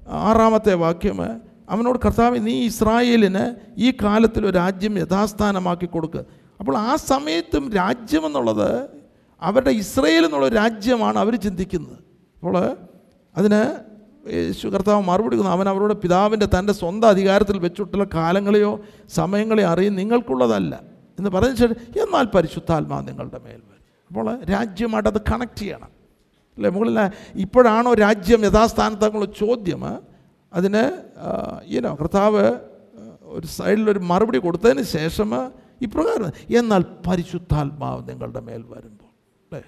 ആറാമത്തെ വാക്യം അവനോട് കർത്താവ് നീ ഇസ്രായേലിന് ഈ കാലത്തിൽ ഒരു രാജ്യം യഥാസ്ഥാനമാക്കി കൊടുക്കുക അപ്പോൾ ആ സമയത്തും രാജ്യമെന്നുള്ളത് അവരുടെ ഇസ്രയേൽ എന്നുള്ള രാജ്യമാണ് അവർ ചിന്തിക്കുന്നത്. അപ്പോൾ അതിന് യേശു കർത്താവ് മറുപടി അവൻ അവരുടെ പിതാവിന്റെ തന്റെ സ്വന്തം അധികാരത്തിൽ വെച്ചിട്ടുള്ള കാലങ്ങളെയോ സമയങ്ങളെയോ അറിയും നിങ്ങൾക്കുള്ളതല്ല എന്ന് പറഞ്ഞ എന്നാൽ പരിശുദ്ധാത്മാ നിങ്ങളുടെ മേൽ വരും. അപ്പോൾ രാജ്യമായിട്ട് അത് കണക്ട് ചെയ്യണം. അല്ലേ? മുകളിൽ ഇപ്പോഴാണോ രാജ്യം യഥാസ്ഥാനത്തെന്നുള്ള ചോദ്യം. അതിന് ഈനോ കർത്താവ് ഒരു സൈഡിലൊരു മറുപടി കൊടുത്തതിന് ശേഷം ഇപ്രകാരം എന്നാൽ പരിശുദ്ധാത്മാവ് നിങ്ങളുടെ മേൽ വരുമ്പോൾ. അല്ലേ?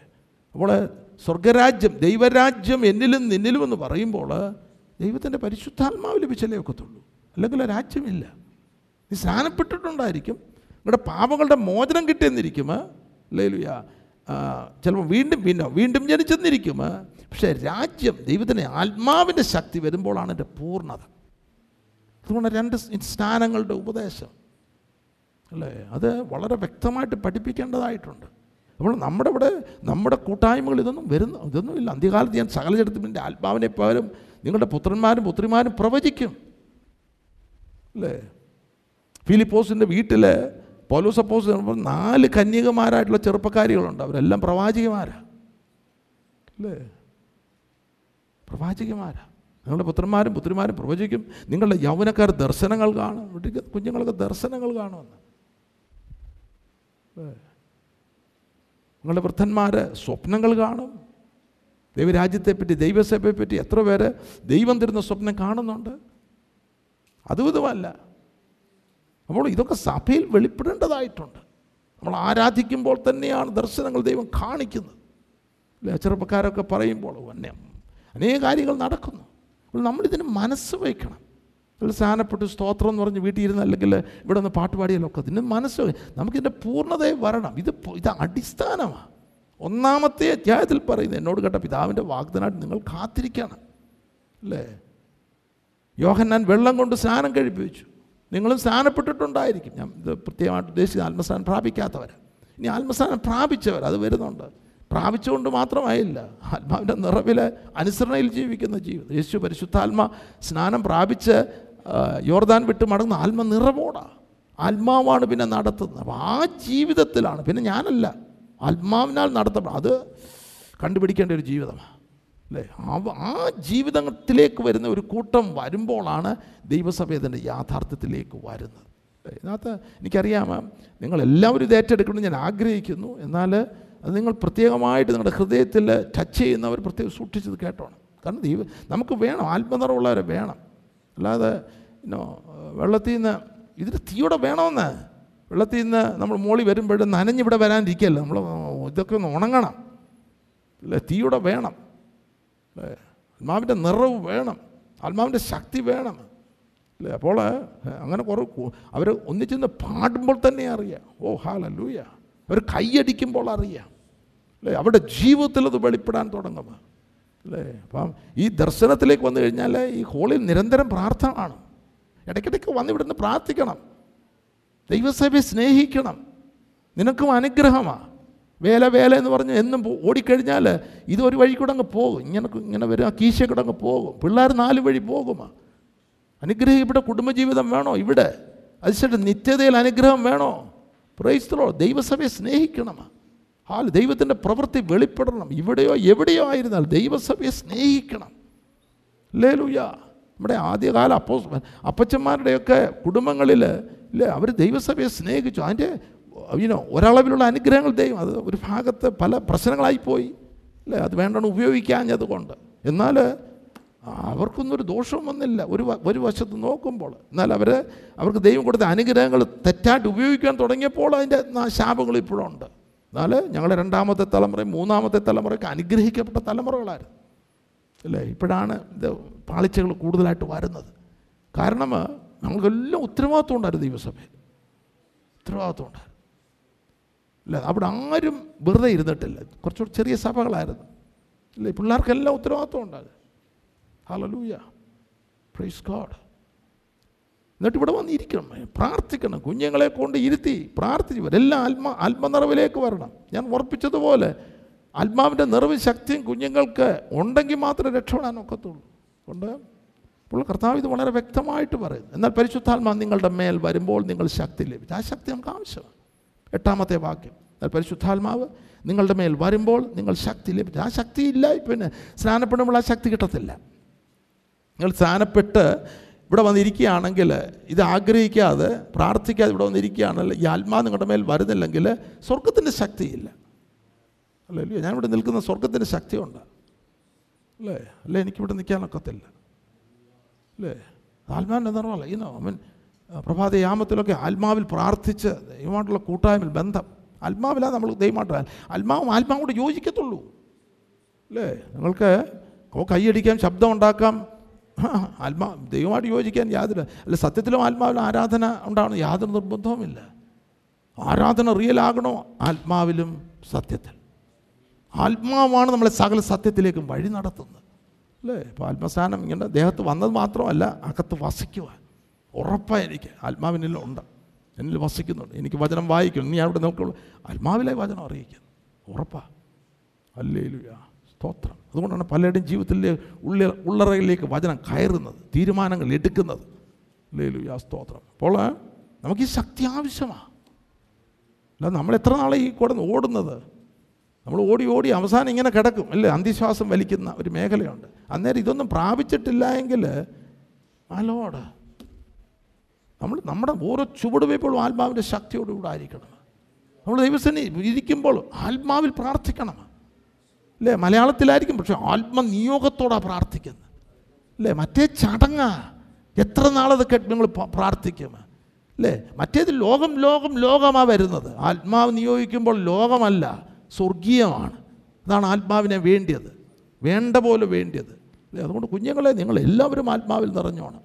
അപ്പോൾ സ്വർഗരാജ്യം ദൈവരാജ്യം എന്നിലും നിന്നിലും എന്ന് പറയുമ്പോൾ ദൈവത്തിന്റെ പരിശുദ്ധാത്മാവ് ലഭിച്ചല്ലേ ഒക്കത്തുള്ളൂ. അല്ലെങ്കിൽ രാജ്യമില്ല. നീ സ്നാനപ്പെട്ടിട്ടുണ്ടായിരിക്കും. നിങ്ങളുടെ പാപങ്ങളുടെ മോചനം കിട്ടിയെന്നിരിക്കും. ലേലുയ ചിലപ്പോൾ വീണ്ടും പിന്നെ വീണ്ടും ജനിച്ചെന്നിരിക്കും. പക്ഷേ രാജ്യം ദൈവത്തിന്റെ ആത്മാവിന്റെ ശക്തി വരുമ്പോഴാണ് എന്റെ പൂർണത. അതുകൊണ്ട് രണ്ട് സ്നാനങ്ങളുടെ ഉപദേശം. അല്ലേ? അത് വളരെ വ്യക്തമായിട്ട് പഠിപ്പിക്കേണ്ടതായിട്ടുണ്ട്. അപ്പോൾ നമ്മുടെ ഇവിടെ നമ്മുടെ കൂട്ടായ്മകൾ ഇതൊന്നും വരുന്നു ഇതൊന്നുമില്ല അന്ത്യകാലത്ത് ഞാൻ സകല ജഡത്തിന്റെ ആത്മാവിനെ പകരം നിങ്ങളുടെ പുത്രന്മാരും പുത്രിമാരും പ്രവചിക്കും. അല്ലേ? ഫിലിപ്പോസിന്റെ വീട്ടിൽ പൗലോസ് അപ്പോസ് നാല് കന്യകമാരായിട്ടുള്ള ചെറുപ്പക്കാരികളുണ്ട്. അവരെല്ലാം പ്രവാചികമാരാ അല്ലേ? പ്രവാചികമാരാ നിങ്ങളുടെ പുത്രന്മാരും പുത്രിമാരും പ്രവചിക്കും. നിങ്ങളുടെ യൗവനക്കാർ ദർശനങ്ങൾ കാണും. കുഞ്ഞുങ്ങളൊക്കെ ദർശനങ്ങൾ കാണുമെന്ന്. നിങ്ങളുടെ വൃദ്ധന്മാർ സ്വപ്നങ്ങൾ കാണും. ദൈവരാജ്യത്തെപ്പറ്റി ദൈവസഭയെപ്പറ്റി എത്ര പേര് ദൈവം തരുന്ന സ്വപ്നം കാണുന്നുണ്ട്. അതും ഇതുമല്ല. അപ്പോൾ ഇതൊക്കെ സഭയിൽ വെളിപ്പെടേണ്ടതായിട്ടുണ്ട്. നമ്മൾ ആരാധിക്കുമ്പോൾ തന്നെയാണ് ദർശനങ്ങൾ ദൈവം കാണിക്കുന്നത്. അല്ലേ? ചെറുപ്പക്കാരൊക്കെ പറയുമ്പോൾ വന്യം അനേക കാര്യങ്ങൾ നടക്കുന്നു. അപ്പോൾ നമ്മളിതിന് മനസ്സ് വയ്ക്കണം. അതിൽ സ്ഥാനപ്പെട്ട് സ്തോത്രം എന്ന് പറഞ്ഞ് വീട്ടിൽ ഇരുന്ന് അല്ലെങ്കിൽ ഇവിടെ നിന്ന് പാട്ടുപാടിയാലൊക്കെ ഇതിന് മനസ്സ് നമുക്കിതിന്റെ പൂർണതയെ വരണം. ഇത് ഇത് അടിസ്ഥാനമാണ് ഒന്നാമത്തെ അധ്യായത്തിൽ പറയുന്നത് എന്നോട് കേട്ട പിതാവിന്റെ വാഗ്ദനായിട്ട് നിങ്ങൾ കാത്തിരിക്കണം. അല്ലേ? യോഹന്നാൻ വെള്ളം കൊണ്ട് സ്നാനം കഴിപ്പിച്ചു നിങ്ങളും സ്നാനപ്പെട്ടിട്ടുണ്ടായിരിക്കും. ഞാൻ ഇത് പ്രത്യേകമായിട്ട് ഉദ്ദേശിച്ച ആത്മസ്ഥാനം പ്രാപിക്കാത്തവർ ഇനി ആത്മസ്ഥാനം പ്രാപിച്ചവർ അത് വരുന്നുണ്ട്. പ്രാപിച്ചുകൊണ്ട് മാത്രമായില്ല. ആത്മാവിന്റെ നിറവിൽ അനുസരണയിൽ ജീവിക്കുന്ന ജീവിതം യേശു പരിശുദ്ധാത്മ സ്നാനം പ്രാപിച്ച് യോർദാൻ വിട്ട് മടങ്ങുന്ന ആത്മ നിറവോടാ. ആത്മാവാണ് പിന്നെ നടത്തുന്നത്. അപ്പോൾ ആ ജീവിതത്തിലാണ്. പിന്നെ ഞാനല്ല. ആത്മാവിനാൽ നടത്തപ്പെടും. അത് കണ്ടുപിടിക്കേണ്ട ഒരു ജീവിതമാണ് അല്ലേ? ആ ജീവിതത്തിലേക്ക് വരുന്ന ഒരു കൂട്ടം വരുമ്പോഴാണ് ദൈവസഭ അതിന്റെ യാഥാർത്ഥ്യത്തിലേക്ക് വരുന്നത്? ഇതിനകത്ത് എനിക്കറിയാം നിങ്ങളെല്ലാവരും ഇത് ഏറ്റെടുക്കണം ഞാൻ ആഗ്രഹിക്കുന്നു. എന്നാൽ അത് നിങ്ങൾ പ്രത്യേകമായിട്ട് നിങ്ങളുടെ ഹൃദയത്തിൽ ടച്ച് ചെയ്യുന്നവർ പ്രത്യേകം സൂക്ഷിച്ചത് കേട്ടോണം. കാരണം ദൈവ നമുക്ക് വേണം. ആത്മനിറവുള്ളവരെ വേണം. അല്ലാതെ വെള്ളത്തിൽ നിന്ന് ഇതിന് തീയോടെ വേണമെന്ന്. വെള്ളത്തിൽ നിന്ന് നമ്മൾ മോളി വരുമ്പോഴും നനഞ്ഞിവിടെ വരാനിരിക്കല്ലോ? നമ്മൾ ഇതൊക്കെ ഒന്ന് ഉണങ്ങണം. അല്ലേ? തീയുടെ വേണം. അല്ലേ? ആത്മാവിന്റെ നിറവ് വേണം. ആത്മാവിന്റെ ശക്തി വേണം. അല്ലേ? അപ്പോൾ അങ്ങനെ കുറേ അവർ ഒന്നിച്ചെന്ന് പാടുമ്പോൾ തന്നെ അറിയാം. ഓ ഹാല ലൂയ അവർ കൈയടിക്കുമ്പോൾ അറിയാം. അല്ലേ? അവരുടെ ജീവിതത്തിൽ അത് വെളിപ്പെടാൻ തുടങ്ങും. അല്ലേ? അപ്പം ഈ ദർശനത്തിലേക്ക് വന്നു കഴിഞ്ഞാൽ ഈ ഹോളിൽ നിരന്തരം പ്രാർത്ഥനയാണ്. ഇടയ്ക്കിടയ്ക്ക് വന്ന് ഇവിടുന്ന് പ്രാർത്ഥിക്കണം. ദൈവസഭയെ സ്നേഹിക്കണം. നിനക്കും അനുഗ്രഹമാണ് വേല വേല എന്ന് പറഞ്ഞ് എന്നും ഓടിക്കഴിഞ്ഞാൽ ഇത് ഒരു വഴി കൂടെ അങ്ങ് പോകും. ഇങ്ങനെ ഇങ്ങനെ വരും. ആ കീശ കൂടെ അങ്ങ് പോകും. പിള്ളേർ നാല് വഴി പോകും പോകുമാ അനുഗ്രഹിക്കപ്പെട്ട കുടുംബജീവിതം വേണോ? ഇവിടെ. അതിശേഷം നിത്യതയിൽ അനുഗ്രഹം വേണോ? പ്രൈസ്തലോ ദൈവസഭയെ സ്നേഹിക്കണം ഹാൽ ദൈവത്തിന്റെ പ്രവൃത്തി വെളിപ്പെടണം. ഇവിടെയോ എവിടെയോ ആയിരുന്നാൽ ദൈവസഭയെ സ്നേഹിക്കണം. ലേലുയ നമ്മുടെ ആദ്യകാല അപ്പോ അപ്പച്ചന്മാരുടെയൊക്കെ കുടുംബങ്ങളിൽ ഇല്ലേ അവർ ദൈവസഭയെ സ്നേഹിച്ചു. അതിന്റെ ഇനോ ഒരളവിലുള്ള അനുഗ്രഹങ്ങൾ ദൈവം അത് ഒരു ഭാഗത്ത് പല പ്രശ്നങ്ങളായിപ്പോയി അല്ലേ അത് വേണ്ടെന്ന് ഉപയോഗിക്കാഞ്ഞത് കൊണ്ട് എന്നാൽ അവർക്കൊന്നും ഒരു ദോഷവും വന്നില്ല. ഒരു ഒരു വശത്ത് നോക്കുമ്പോൾ. എന്നാൽ അവർ അവർക്ക് ദൈവം കൊടുത്ത അനുഗ്രഹങ്ങൾ തെറ്റായിട്ട് ഉപയോഗിക്കാൻ തുടങ്ങിയപ്പോൾ അതിന്റെ ശാപങ്ങൾ ഇപ്പോഴും ഉണ്ട്. എന്നാൽ ഞങ്ങളുടെ രണ്ടാമത്തെ തലമുറയും മൂന്നാമത്തെ തലമുറയൊക്കെ അനുഗ്രഹിക്കപ്പെട്ട തലമുറകളായിരുന്നു. അല്ലേ? ഇപ്പോഴാണ് ഇത് പാളിച്ചകൾ കൂടുതലായിട്ട് വരുന്നത്. കാരണം ഞങ്ങൾക്കെല്ലാം ഉത്തരവാദിത്വം ഉണ്ടായിരുന്നു ദൈവസഭയിൽ. ഉത്തരവാദിത്വം ഉണ്ടായിരുന്നു. അല്ല? അവിടെ ആരും വെറുതെ ഇരുന്നിട്ടില്ല. കുറച്ചുകൂടി ചെറിയ സഭകളായിരുന്നു. അല്ലേ? പിള്ളേർക്കെല്ലാം ഉത്തരവാദിത്വം ഉണ്ടായിരുന്നു. ഹലലൂയ പ്രൈസ് ഗോഡ് എന്നിട്ട് ഇവിടെ വന്നിരിക്കണം. പ്രാർത്ഥിക്കണം. കുഞ്ഞുങ്ങളെ കൊണ്ട് ഇരുത്തി പ്രാർത്ഥിച്ചു എല്ലാം ആത്മ ആത്മനിറവിലേക്ക് വരണം. ഞാൻ ഉറപ്പിച്ചതുപോലെ ആത്മാവിന്റെ നിറവ് ശക്തിയും കുഞ്ഞുങ്ങൾക്ക് ഉണ്ടെങ്കിൽ മാത്രമേ രക്ഷപ്പെടാൻ ഒക്കത്തുള്ളൂ. അതുകൊണ്ട് ഇപ്പോൾ കർത്താവ് ഇത് വളരെ വ്യക്തമായിട്ട് പറയുന്നു. എന്നാൽ പരിശുദ്ധാത്മാ നിങ്ങളുടെ മേൽ വരുമ്പോൾ നിങ്ങൾ ശക്തി ലഭിച്ചു ആ ശക്തി നമുക്ക് ആവശ്യമാണ്. എട്ടാമത്തെ വാക്യം. എന്നാൽ പരിശുദ്ധാത്മാവ് നിങ്ങളുടെ മേൽ വരുമ്പോൾ നിങ്ങൾ ശക്തി ലഭിച്ചു ആ ശക്തി ഇല്ല. പിന്നെ സ്നാനപ്പെടുമ്പോൾ ആ ശക്തി കിട്ടത്തില്ല. നിങ്ങൾ സ്നാനപ്പെട്ട് ഇവിടെ വന്നിരിക്കുകയാണെങ്കിൽ ഇത് ആഗ്രഹിക്കാതെ പ്രാർത്ഥിക്കാതെ ഇവിടെ വന്നിരിക്കുകയാണെങ്കിൽ ഈ ആത്മാ നിങ്ങളുടെ മേൽ വരുന്നില്ലെങ്കിൽ സ്വർഗത്തിന്റെ ശക്തിയില്ല. അല്ലല്ലോ ഞാനിവിടെ നിൽക്കുന്ന സ്വർഗത്തിന്റെ ശക്തിയുണ്ട്. അല്ലേ? അല്ലേ എനിക്കിവിടെ നിൽക്കാനൊക്കത്തില്ല അല്ലേ? ആത്മാവിന്റെ ഇന്നോ അവൻ പ്രഭാത യാമത്തിലൊക്കെ ആത്മാവിൽ പ്രാർത്ഥിച്ച് ദൈവമായിട്ടുള്ള കൂട്ടായ്മയിൽ ബന്ധം. ആത്മാവിലാണ് നമ്മൾ ദൈവമായിട്ട് ആത്മാവും ആത്മാവും കൂടെ യോജിക്കത്തുള്ളൂ. അല്ലേ? നിങ്ങൾക്ക് കൈയടിക്കാം ശബ്ദം ഉണ്ടാക്കാം ആത്മാ ദൈവമായിട്ട് യോജിക്കാൻ യാതൊരു അല്ല സത്യത്തിലും ആത്മാവിലും ആരാധന ഉണ്ടാവണം. യാതൊരു നിർബന്ധവുമില്ല. ആരാധന റിയൽ ആകണോ? ആത്മാവിലും സത്യത്തിൽ. ആത്മാവാണ് നമ്മളെ സകല സത്യത്തിലേക്കും വഴി നടത്തുന്നത്. അല്ലേ? ഇപ്പോൾ ആത്മസ്ഥാനം ഇങ്ങനെ ദേഹത്ത് വന്നത് മാത്രമല്ല അകത്ത് വസിക്കുവാൻ. ഉറപ്പായി എനിക്ക് ആത്മാവിനെല്ലാം ഉണ്ട്. എന്നിൽ വസിക്കുന്നുണ്ട്. എനിക്ക് വചനം വായിക്കണം. നീ അവിടെ നോക്കുള്ളൂ. ആത്മാവിലെ വചനം അറിയിക്കുന്നു. ഉറപ്പാണ് അല്ലേലുയ. സ്തോത്രം. അതുകൊണ്ടാണ് പലരുടെയും ജീവിതത്തിലെ ഉള്ളിൽ ഉള്ളറയിലേക്ക് വചനം കയറുന്നത് തീരുമാനങ്ങൾ എടുക്കുന്നത്. അല്ലേലുയ സ്തോത്രം. അപ്പോൾ നമുക്ക് ഈ ശക്തി ആവശ്യമാണ് അല്ല നമ്മൾ എത്ര നാളെ ഈ കൂടെ ഓടുന്നത്? നമ്മൾ ഓടി ഓടി അവസാനം ഇങ്ങനെ കിടക്കും. അല്ലേ? അന്ത്യശ്വാസം വലിക്കുന്ന ഒരു മേഖലയുണ്ട്. അന്നേരം ഇതൊന്നും പ്രാപിച്ചിട്ടില്ല എങ്കിൽ അലോട് നമ്മൾ നമ്മുടെ ഓരോ ചുവടുവയ്പ്പോഴും ആത്മാവിന്റെ ശക്തിയോടുകൂടെ ആയിരിക്കണം. നമ്മൾ ദൈവസേന ഇരിക്കുമ്പോൾ ആത്മാവിൽ പ്രാർത്ഥിക്കണം. അല്ലേ മലയാളത്തിലായിരിക്കും പക്ഷെ ആത്മനിയോഗത്തോടാണ് പ്രാർത്ഥിക്കുന്നത് അല്ലേ മറ്റേ ചടങ്ങാ. എത്ര നാളത് കേട്ട് നിങ്ങൾ പ്രാർത്ഥിക്കും. അല്ലേ മറ്റേത് ലോകം ലോകം ലോകമാണ് വരുന്നത്. ആത്മാവ് നിയോഗിക്കുമ്പോൾ ലോകമല്ല സ്വർഗീയമാണ്. അതാണ് ആത്മാവിനെ വേണ്ടിയത്. വേണ്ട പോലെ വേണ്ടിയത്. അല്ലേ അതുകൊണ്ട് കുഞ്ഞുങ്ങളെ നിങ്ങൾ എല്ലാവരും ആത്മാവിൽ നിറഞ്ഞോണം.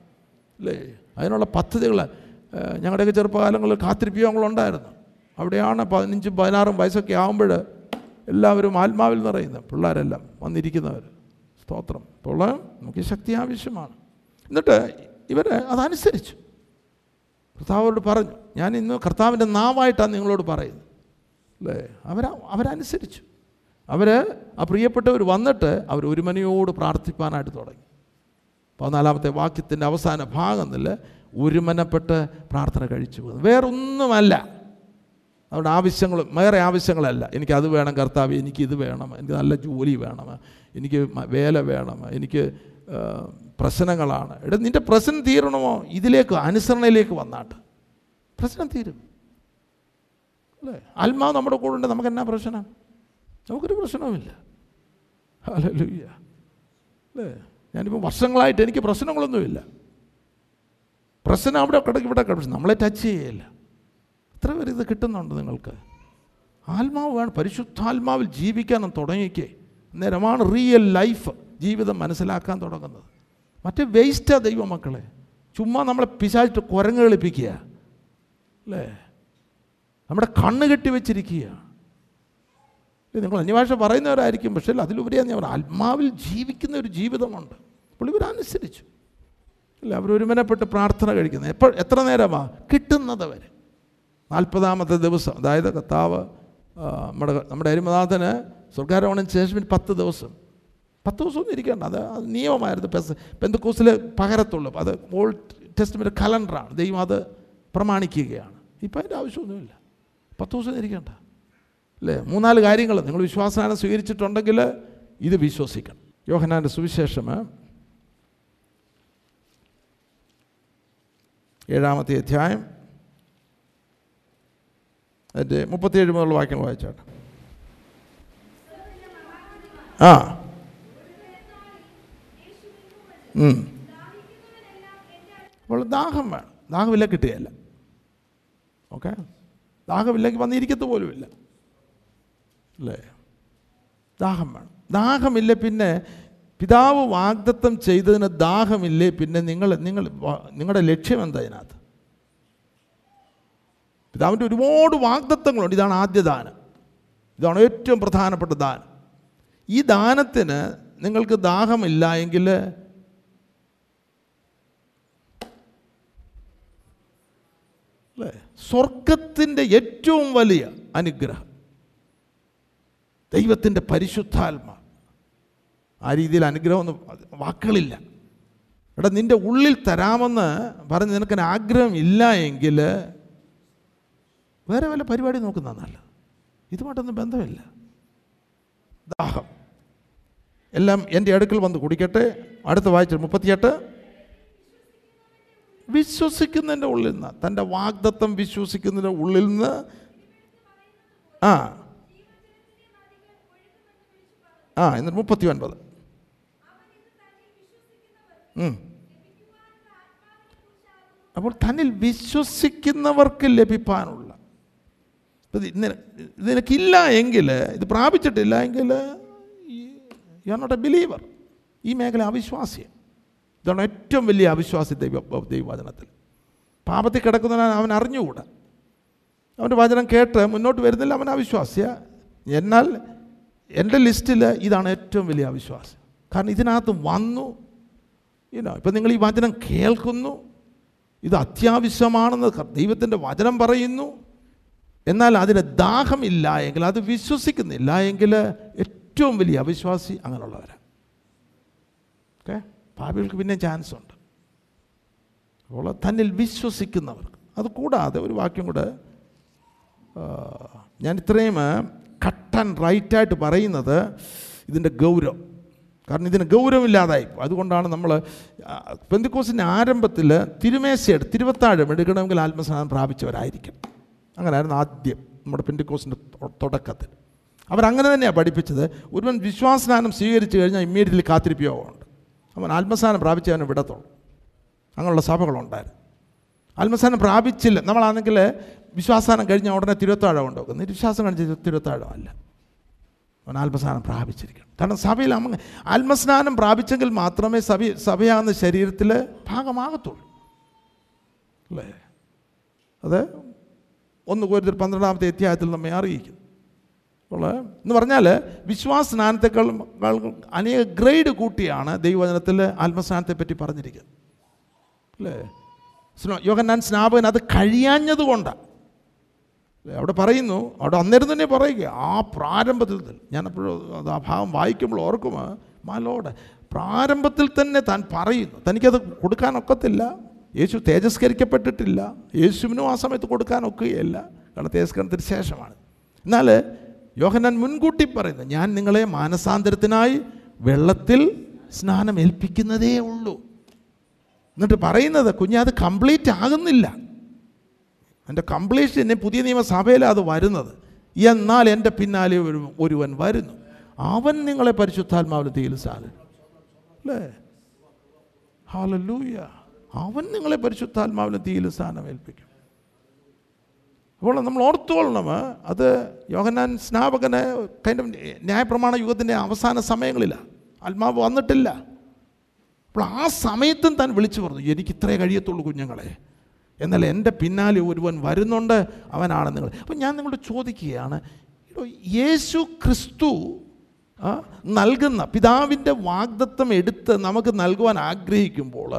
അല്ലേ അതിനുള്ള പദ്ധതികൾ ഞങ്ങളുടെയൊക്കെ ചെറുപ്പകാലങ്ങളിൽ കാത്തിരിപ്പിയോഗങ്ങളുണ്ടായിരുന്നു അവിടെയാണ് പതിനഞ്ചും പതിനാറും വയസ്സൊക്കെ ആകുമ്പോൾ എല്ലാവരും ആത്മാവിൽ നിറയുന്നത് പിള്ളേരെല്ലാം വന്നിരിക്കുന്നവർ. സ്തോത്രം. അപ്പോൾ നമുക്ക് ശക്തി ആവശ്യമാണ്. എന്നിട്ട് ഇവർ അതനുസരിച്ചു. കർത്താവോട് പറഞ്ഞു ഞാൻ ഇന്ന് കർത്താവിന്റെ നാവായിട്ടാണ് നിങ്ങളോട് പറയുന്നത്. അല്ലേ? അവർ അവരനുസരിച്ചു. അവർ ആ പ്രിയപ്പെട്ടവർ വന്നിട്ട് അവർ ഒരുമനയോട് പ്രാർത്ഥിപ്പാനായിട്ട് തുടങ്ങി. പതിനാലാമത്തെ വാക്യത്തിന്റെ അവസാന ഭാഗം ഭാഗത്തിൽ ഒരുമനപ്പെട്ട് പ്രാർത്ഥന കഴിച്ചു പോകുന്നത് വേറൊന്നുമല്ല. അവരുടെ ആവശ്യങ്ങൾ വേറെ ആവശ്യങ്ങളല്ല. എനിക്കത് വേണം കർത്താവ് എനിക്കിത് വേണം എനിക്ക് നല്ല ജോലി വേണം എനിക്ക് വേല വേണം എനിക്ക് പ്രശ്നങ്ങളാണ്. എടാ നിന്റെ പ്രശ്നം തീരണമോ? ഇതിലേക്ക് അനുസരണയിലേക്ക് വന്നാട്ട്. പ്രശ്നം തീരും. അല്ലേ? ആത്മാവ് നമ്മുടെ കൂടെ ഉണ്ട് നമുക്ക് എന്നാ പ്രശ്നം? നമുക്കൊരു പ്രശ്നവുമില്ല. ഹല്ലേലൂയ അല്ലേ? ഞാനിപ്പോൾ വർഷങ്ങളായിട്ട് എനിക്ക് പ്രശ്നങ്ങളൊന്നുമില്ല. പ്രശ്നം അവിടെ കിടക്കും ഇവിടെ കിടക്കും. നമ്മളെ ടച്ച് ചെയ്യയില്ല. എത്ര പേര് ഇത് കിട്ടുന്നുണ്ട് നിങ്ങൾക്ക്? ആത്മാവ് വേണം. പരിശുദ്ധാത്മാവിൽ ജീവിക്കാൻ തുടങ്ങിക്കേ. നേരമാണ് റിയൽ ലൈഫ് ജീവിതം മനസ്സിലാക്കാൻ തുടങ്ങുന്നത്. മറ്റേ വേസ്റ്റാ ദൈവമക്കളെ. ചുമ്മാ നമ്മളെ പിശാച്ചിട്ട് കുരങ്ങ് കളിപ്പിക്കുക അല്ലേ? നമ്മുടെ കണ്ണ് കെട്ടി വെച്ചിരിക്കുക. നിങ്ങൾ അന്യഭാഷ പറയുന്നവരായിരിക്കും പക്ഷേ അതിലുപരിയാണ് ഞാൻ. ആത്മാവിൽ ജീവിക്കുന്ന ഒരു ജീവിതമുണ്ട്. അപ്പോൾ ഇവരനുസരിച്ചു. അല്ല? അവരൊരുമനപ്പെട്ട് പ്രാർത്ഥന കഴിക്കുന്നത് എപ്പോൾ എത്ര നേരമാണ് കിട്ടുന്നത് വരെ. നാൽപ്പതാമത്തെ ദിവസം. അതായത് കർത്താവ് നമ്മുടെ നമ്മുടെ അരിമനാഥന് സ്വർഗാരോഹണം ശേഷം പത്ത് ദിവസം. പത്ത് ദിവസം ഒന്നും ഇരിക്കേണ്ട. അത് അത് നിയമമായിരുന്നു. പെസ് പെന്തക്കൂസിൽ പകരത്തുള്ളൂ അത് ഓൾഡ് ടെസ്റ്റിന്റെ കലണ്ടറാണ്. ദൈവം അത് പ്രമാണിക്കുകയാണ്. ഇപ്പം അതിന്റെ ആവശ്യമൊന്നുമില്ല. പത്ത് ദിവസം ഇരിക്കേണ്ട. അല്ലേ? മൂന്നാൽ കാര്യങ്ങൾ നിങ്ങൾ വിശ്വാസനാനം സ്വീകരിച്ചിട്ടുണ്ടെങ്കിൽ ഇത് വിശ്വസിക്കണം. യോഹനാന്റെ സുവിശേഷം ഏഴാമത്തെ അധ്യായം. അതിന്റെ മുപ്പത്തിയേഴ് മുതലുള്ള വാക്യങ്ങൾ വായിച്ചാട്ടെ ആ. അപ്പോൾ ദാഹം വേണം. ദാഹമില്ല കിട്ടുകയല്ല. ഓക്കെ? ദാഹമില്ലെങ്കിൽ വന്നിരിക്കത്ത് പോലുമില്ല. അല്ലേ? ദാഹം വേണം. ദാഹമില്ല പിന്നെ പിതാവ് വാഗ്ദത്തം ചെയ്തതിന് ദാഹമില്ലേ പിന്നെ നിങ്ങൾ നിങ്ങൾ നിങ്ങളുടെ ലക്ഷ്യം എന്താ ഇതിനകത്ത്? പിതാവിന്റെ ഒരുപാട് വാഗ്ദത്തങ്ങളുണ്ട്. ഇതാണ് ആദ്യ ദാനം. ഇതാണ് ഏറ്റവും പ്രധാനപ്പെട്ട ദാനം. ഈ ദാനത്തിന് നിങ്ങൾക്ക് ദാഹമില്ല എങ്കിൽ അല്ലേ? സ്വർഗത്തിന്റെ ഏറ്റവും വലിയ അനുഗ്രഹം. ദൈവത്തിന്റെ പരിശുദ്ധാത്മ. ആ രീതിയിൽ അനുഗ്രഹമൊന്നും വാക്കുകളില്ല. എടാ നിന്റെ ഉള്ളിൽ തരാമെന്ന് പറഞ്ഞ് നിനക്കൊരാഗ്രഹം ഇല്ല എങ്കിൽ വേറെ വല്ല പരിപാടി നോക്കുന്ന നല്ലത്. ഇതുമായിട്ടൊന്നും ബന്ധമില്ല. ദാഹം. എല്ലാം എന്റെ അടുക്കൽ വന്ന് കുടിക്കട്ടെ. അടുത്ത വായിച്ച മുപ്പത്തിയെട്ട്. വിശ്വസിക്കുന്നതിന്റെ ഉള്ളിൽ നിന്ന് തന്റെ വാഗ്ദത്തം വിശ്വസിക്കുന്നതിന്റെ ഉള്ളിൽ നിന്ന് ആ. ആ എന്നിട്ട് മുപ്പത്തി ഒൻപത്. അപ്പോൾ തന്നിൽ വിശ്വസിക്കുന്നവർക്ക് ലഭിപ്പാനുള്ള നിനക്കില്ല എങ്കിൽ ഇത് പ്രാപിച്ചിട്ടില്ല എങ്കിൽ you are not a believer ഈ മേഖല അവിശ്വാസ്യം ഇതാണ് ഏറ്റവും വലിയ അവിശ്വാസി ദൈവ ദൈവവചനത്തിൽ. പാപത്തിൽ കിടക്കുന്നവൻ അവൻ അറിഞ്ഞുകൂടാ. അവന്റെ വചനം കേട്ട് മുന്നോട്ട് വരുന്നില്ല അവൻ അവിശ്വാസിയ. എന്നാൽ എന്റെ ലിസ്റ്റിൽ ഇതാണ് ഏറ്റവും വലിയ അവിശ്വാസം. കാരണം ഇതിനകത്ത് വന്നു. ഇനോ ഇപ്പം നിങ്ങൾ ഈ വചനം കേൾക്കുന്നു. ഇത് അത്യാവശ്യമാണെന്ന് ദൈവത്തിന്റെ വചനം പറയുന്നു. എന്നാൽ അതിന് ദാഹമില്ല എങ്കിൽ അത് വിശ്വസിക്കുന്നില്ല എങ്കിൽ ഏറ്റവും വലിയ അവിശ്വാസി അങ്ങനെയുള്ളവരാണ് ഓക്കെ? പാപികൾക്ക് പിന്നെ ചാൻസ് ഉണ്ട്. അപ്പോൾ തന്നിൽ വിശ്വസിക്കുന്നവർക്ക് അത് കൂടാതെ ഒരു വാക്യം കൂടെ ഞാൻ ഇത്രയും കട്ട് ആൻഡ് റൈറ്റായിട്ട് പറയുന്നത് ഇതിന്റെ ഗൗരവം. കാരണം ഇതിന് ഗൗരവമില്ലാതായി അതുകൊണ്ടാണ് നമ്മൾ പെന്തിക്കോസിന്റെ ആരംഭത്തിൽ തിരുമേശയെടുത്ത് തിരുവത്താഴം എടുക്കണമെങ്കിൽ ആത്മസ്നാനം പ്രാപിച്ചവരായിരിക്കും അങ്ങനെയായിരുന്നു ആദ്യം നമ്മുടെ പിൻഡിക്കോസിന്റെ തുടക്കത്തിൽ. അവരങ്ങനെ തന്നെയാണ് പഠിപ്പിച്ചത്. ഒരുവൻ വിശ്വാസനാനം സ്വീകരിച്ചു കഴിഞ്ഞാൽ ഇമ്മീഡിയറ്റ്ലി കാത്തിരിപ്പിയോഗമുണ്ട് അവൻ ആത്മസ്നാനം പ്രാപിച്ചവനെ വിടത്തുള്ളൂ. അങ്ങനെയുള്ള സഭകളുണ്ടായിരുന്നു. ആത്മസ്ഥാനം പ്രാപിച്ചില്ല. നമ്മളാണെങ്കിൽ വിശ്വാസാനം കഴിഞ്ഞ ഉടനെ തിരുവത്താഴം ഉണ്ടാക്കും. നിരുശ്വാസം കഴിഞ്ഞ തിരുവത്താഴം അല്ല. അവൻ ആത്മസ്നാനം പ്രാപിച്ചിരിക്കണം. കാരണം സഭയിൽ അമ്മ ആത്മസ്നാനം പ്രാപിച്ചെങ്കിൽ മാത്രമേ സഭ സഭയാകുന്ന ശരീരത്തിൽ ഭാഗമാകത്തുള്ളൂ. അല്ലേ? അത് ഒന്ന് കോരുത്തിൽ പന്ത്രണ്ടാമത്തെ അധ്യായത്തിൽ നമ്മെ അറിയിക്കുന്നു. എന്ന് പറഞ്ഞാൽ വിശ്വാസസ്നാനത്തെക്കാൾ അനേക ഗ്രേഡ് കൂട്ടിയാണ് ദൈവവചനത്തിൽ ആത്മസ്നാനത്തെ പറ്റി പറഞ്ഞിരിക്കുന്നത്. അല്ലേ? സ്നോ യോഹന്നാൻ സ്നാപകൻ അത് കഴിയാഞ്ഞത് കൊണ്ടാണ് അല്ലേ? അവിടെ പറയുന്നു അവിടെ അന്നേരം തന്നെ പറയുക ആ പ്രാരംഭത്തിൽ തന്നെ. ഞാനപ്പോഴും ആ ഭാഗം വായിക്കുമ്പോൾ ഓർക്കുമ്പോൾ മാലോട് പ്രാരംഭത്തിൽ തന്നെ താൻ പറയുന്നു. തനിക്കത് കൊടുക്കാനൊക്കത്തില്ല യേശു തേജസ്കരിക്കപ്പെട്ടിട്ടില്ല. യേശുവിനും ആ സമയത്ത് കൊടുക്കാനൊക്കുകയല്ല. കാരണം തേജസ്കരണത്തിന് ശേഷമാണ്. എന്നാൽ യോഹനാൻ മുൻകൂട്ടി പറയുന്നു ഞാൻ നിങ്ങളെ മാനസാന്തരത്തിനായി വെള്ളത്തിൽ സ്നാനം ഏൽപ്പിക്കുന്നതേ ഉള്ളൂ. എന്നിട്ട് പറയുന്നത് കുഞ്ഞ് അത് കംപ്ലീറ്റ് ആകുന്നില്ല. എന്റെ കംപ്ലീഷൻ എന്നെ പുതിയ നിയമസഭയിലാണ് അത് വരുന്നത്. എന്നാൽ എന്റെ പിന്നാലെ ഒരു ഒരുവൻ വരുന്നു. അവൻ നിങ്ങളെ പരിശുദ്ധാത്മാവിൽ തീയിൽ അല്ലേ? ഹാലൂയ അവൻ നിങ്ങളെ പരിശുദ്ധാത്മാവിന് തീയിൽ സ്ഥാനം ഏൽപ്പിക്കും. അപ്പോൾ നമ്മൾ ഓർത്തുകൊള്ളണം അത് യോഹന്നാൻ സ്നാപകന് കൈന്റെ ന്യായപ്രമാണ യുഗത്തിന്റെ അവസാന സമയങ്ങളിലാണ് ആത്മാവ് വന്നിട്ടില്ല. അപ്പോൾ ആ സമയത്തും താൻ വിളിച്ചു പറഞ്ഞു എനിക്ക് ഇത്രേ കഴിയത്തുള്ളൂ കുഞ്ഞുങ്ങളെ. എന്നാൽ എന്റെ പിന്നാലെ ഒരുവൻ വരുന്നുണ്ട് അവനാണ് നിങ്ങൾ അപ്പം ഞാൻ നിങ്ങളോട് ചോദിക്കുകയാണ് യേശു ക്രിസ്തു നൽകുന്ന പിതാവിന്റെ വാഗ്ദത്വം എടുത്ത് നമുക്ക് നൽകുവാൻ ആഗ്രഹിക്കുമ്പോൾ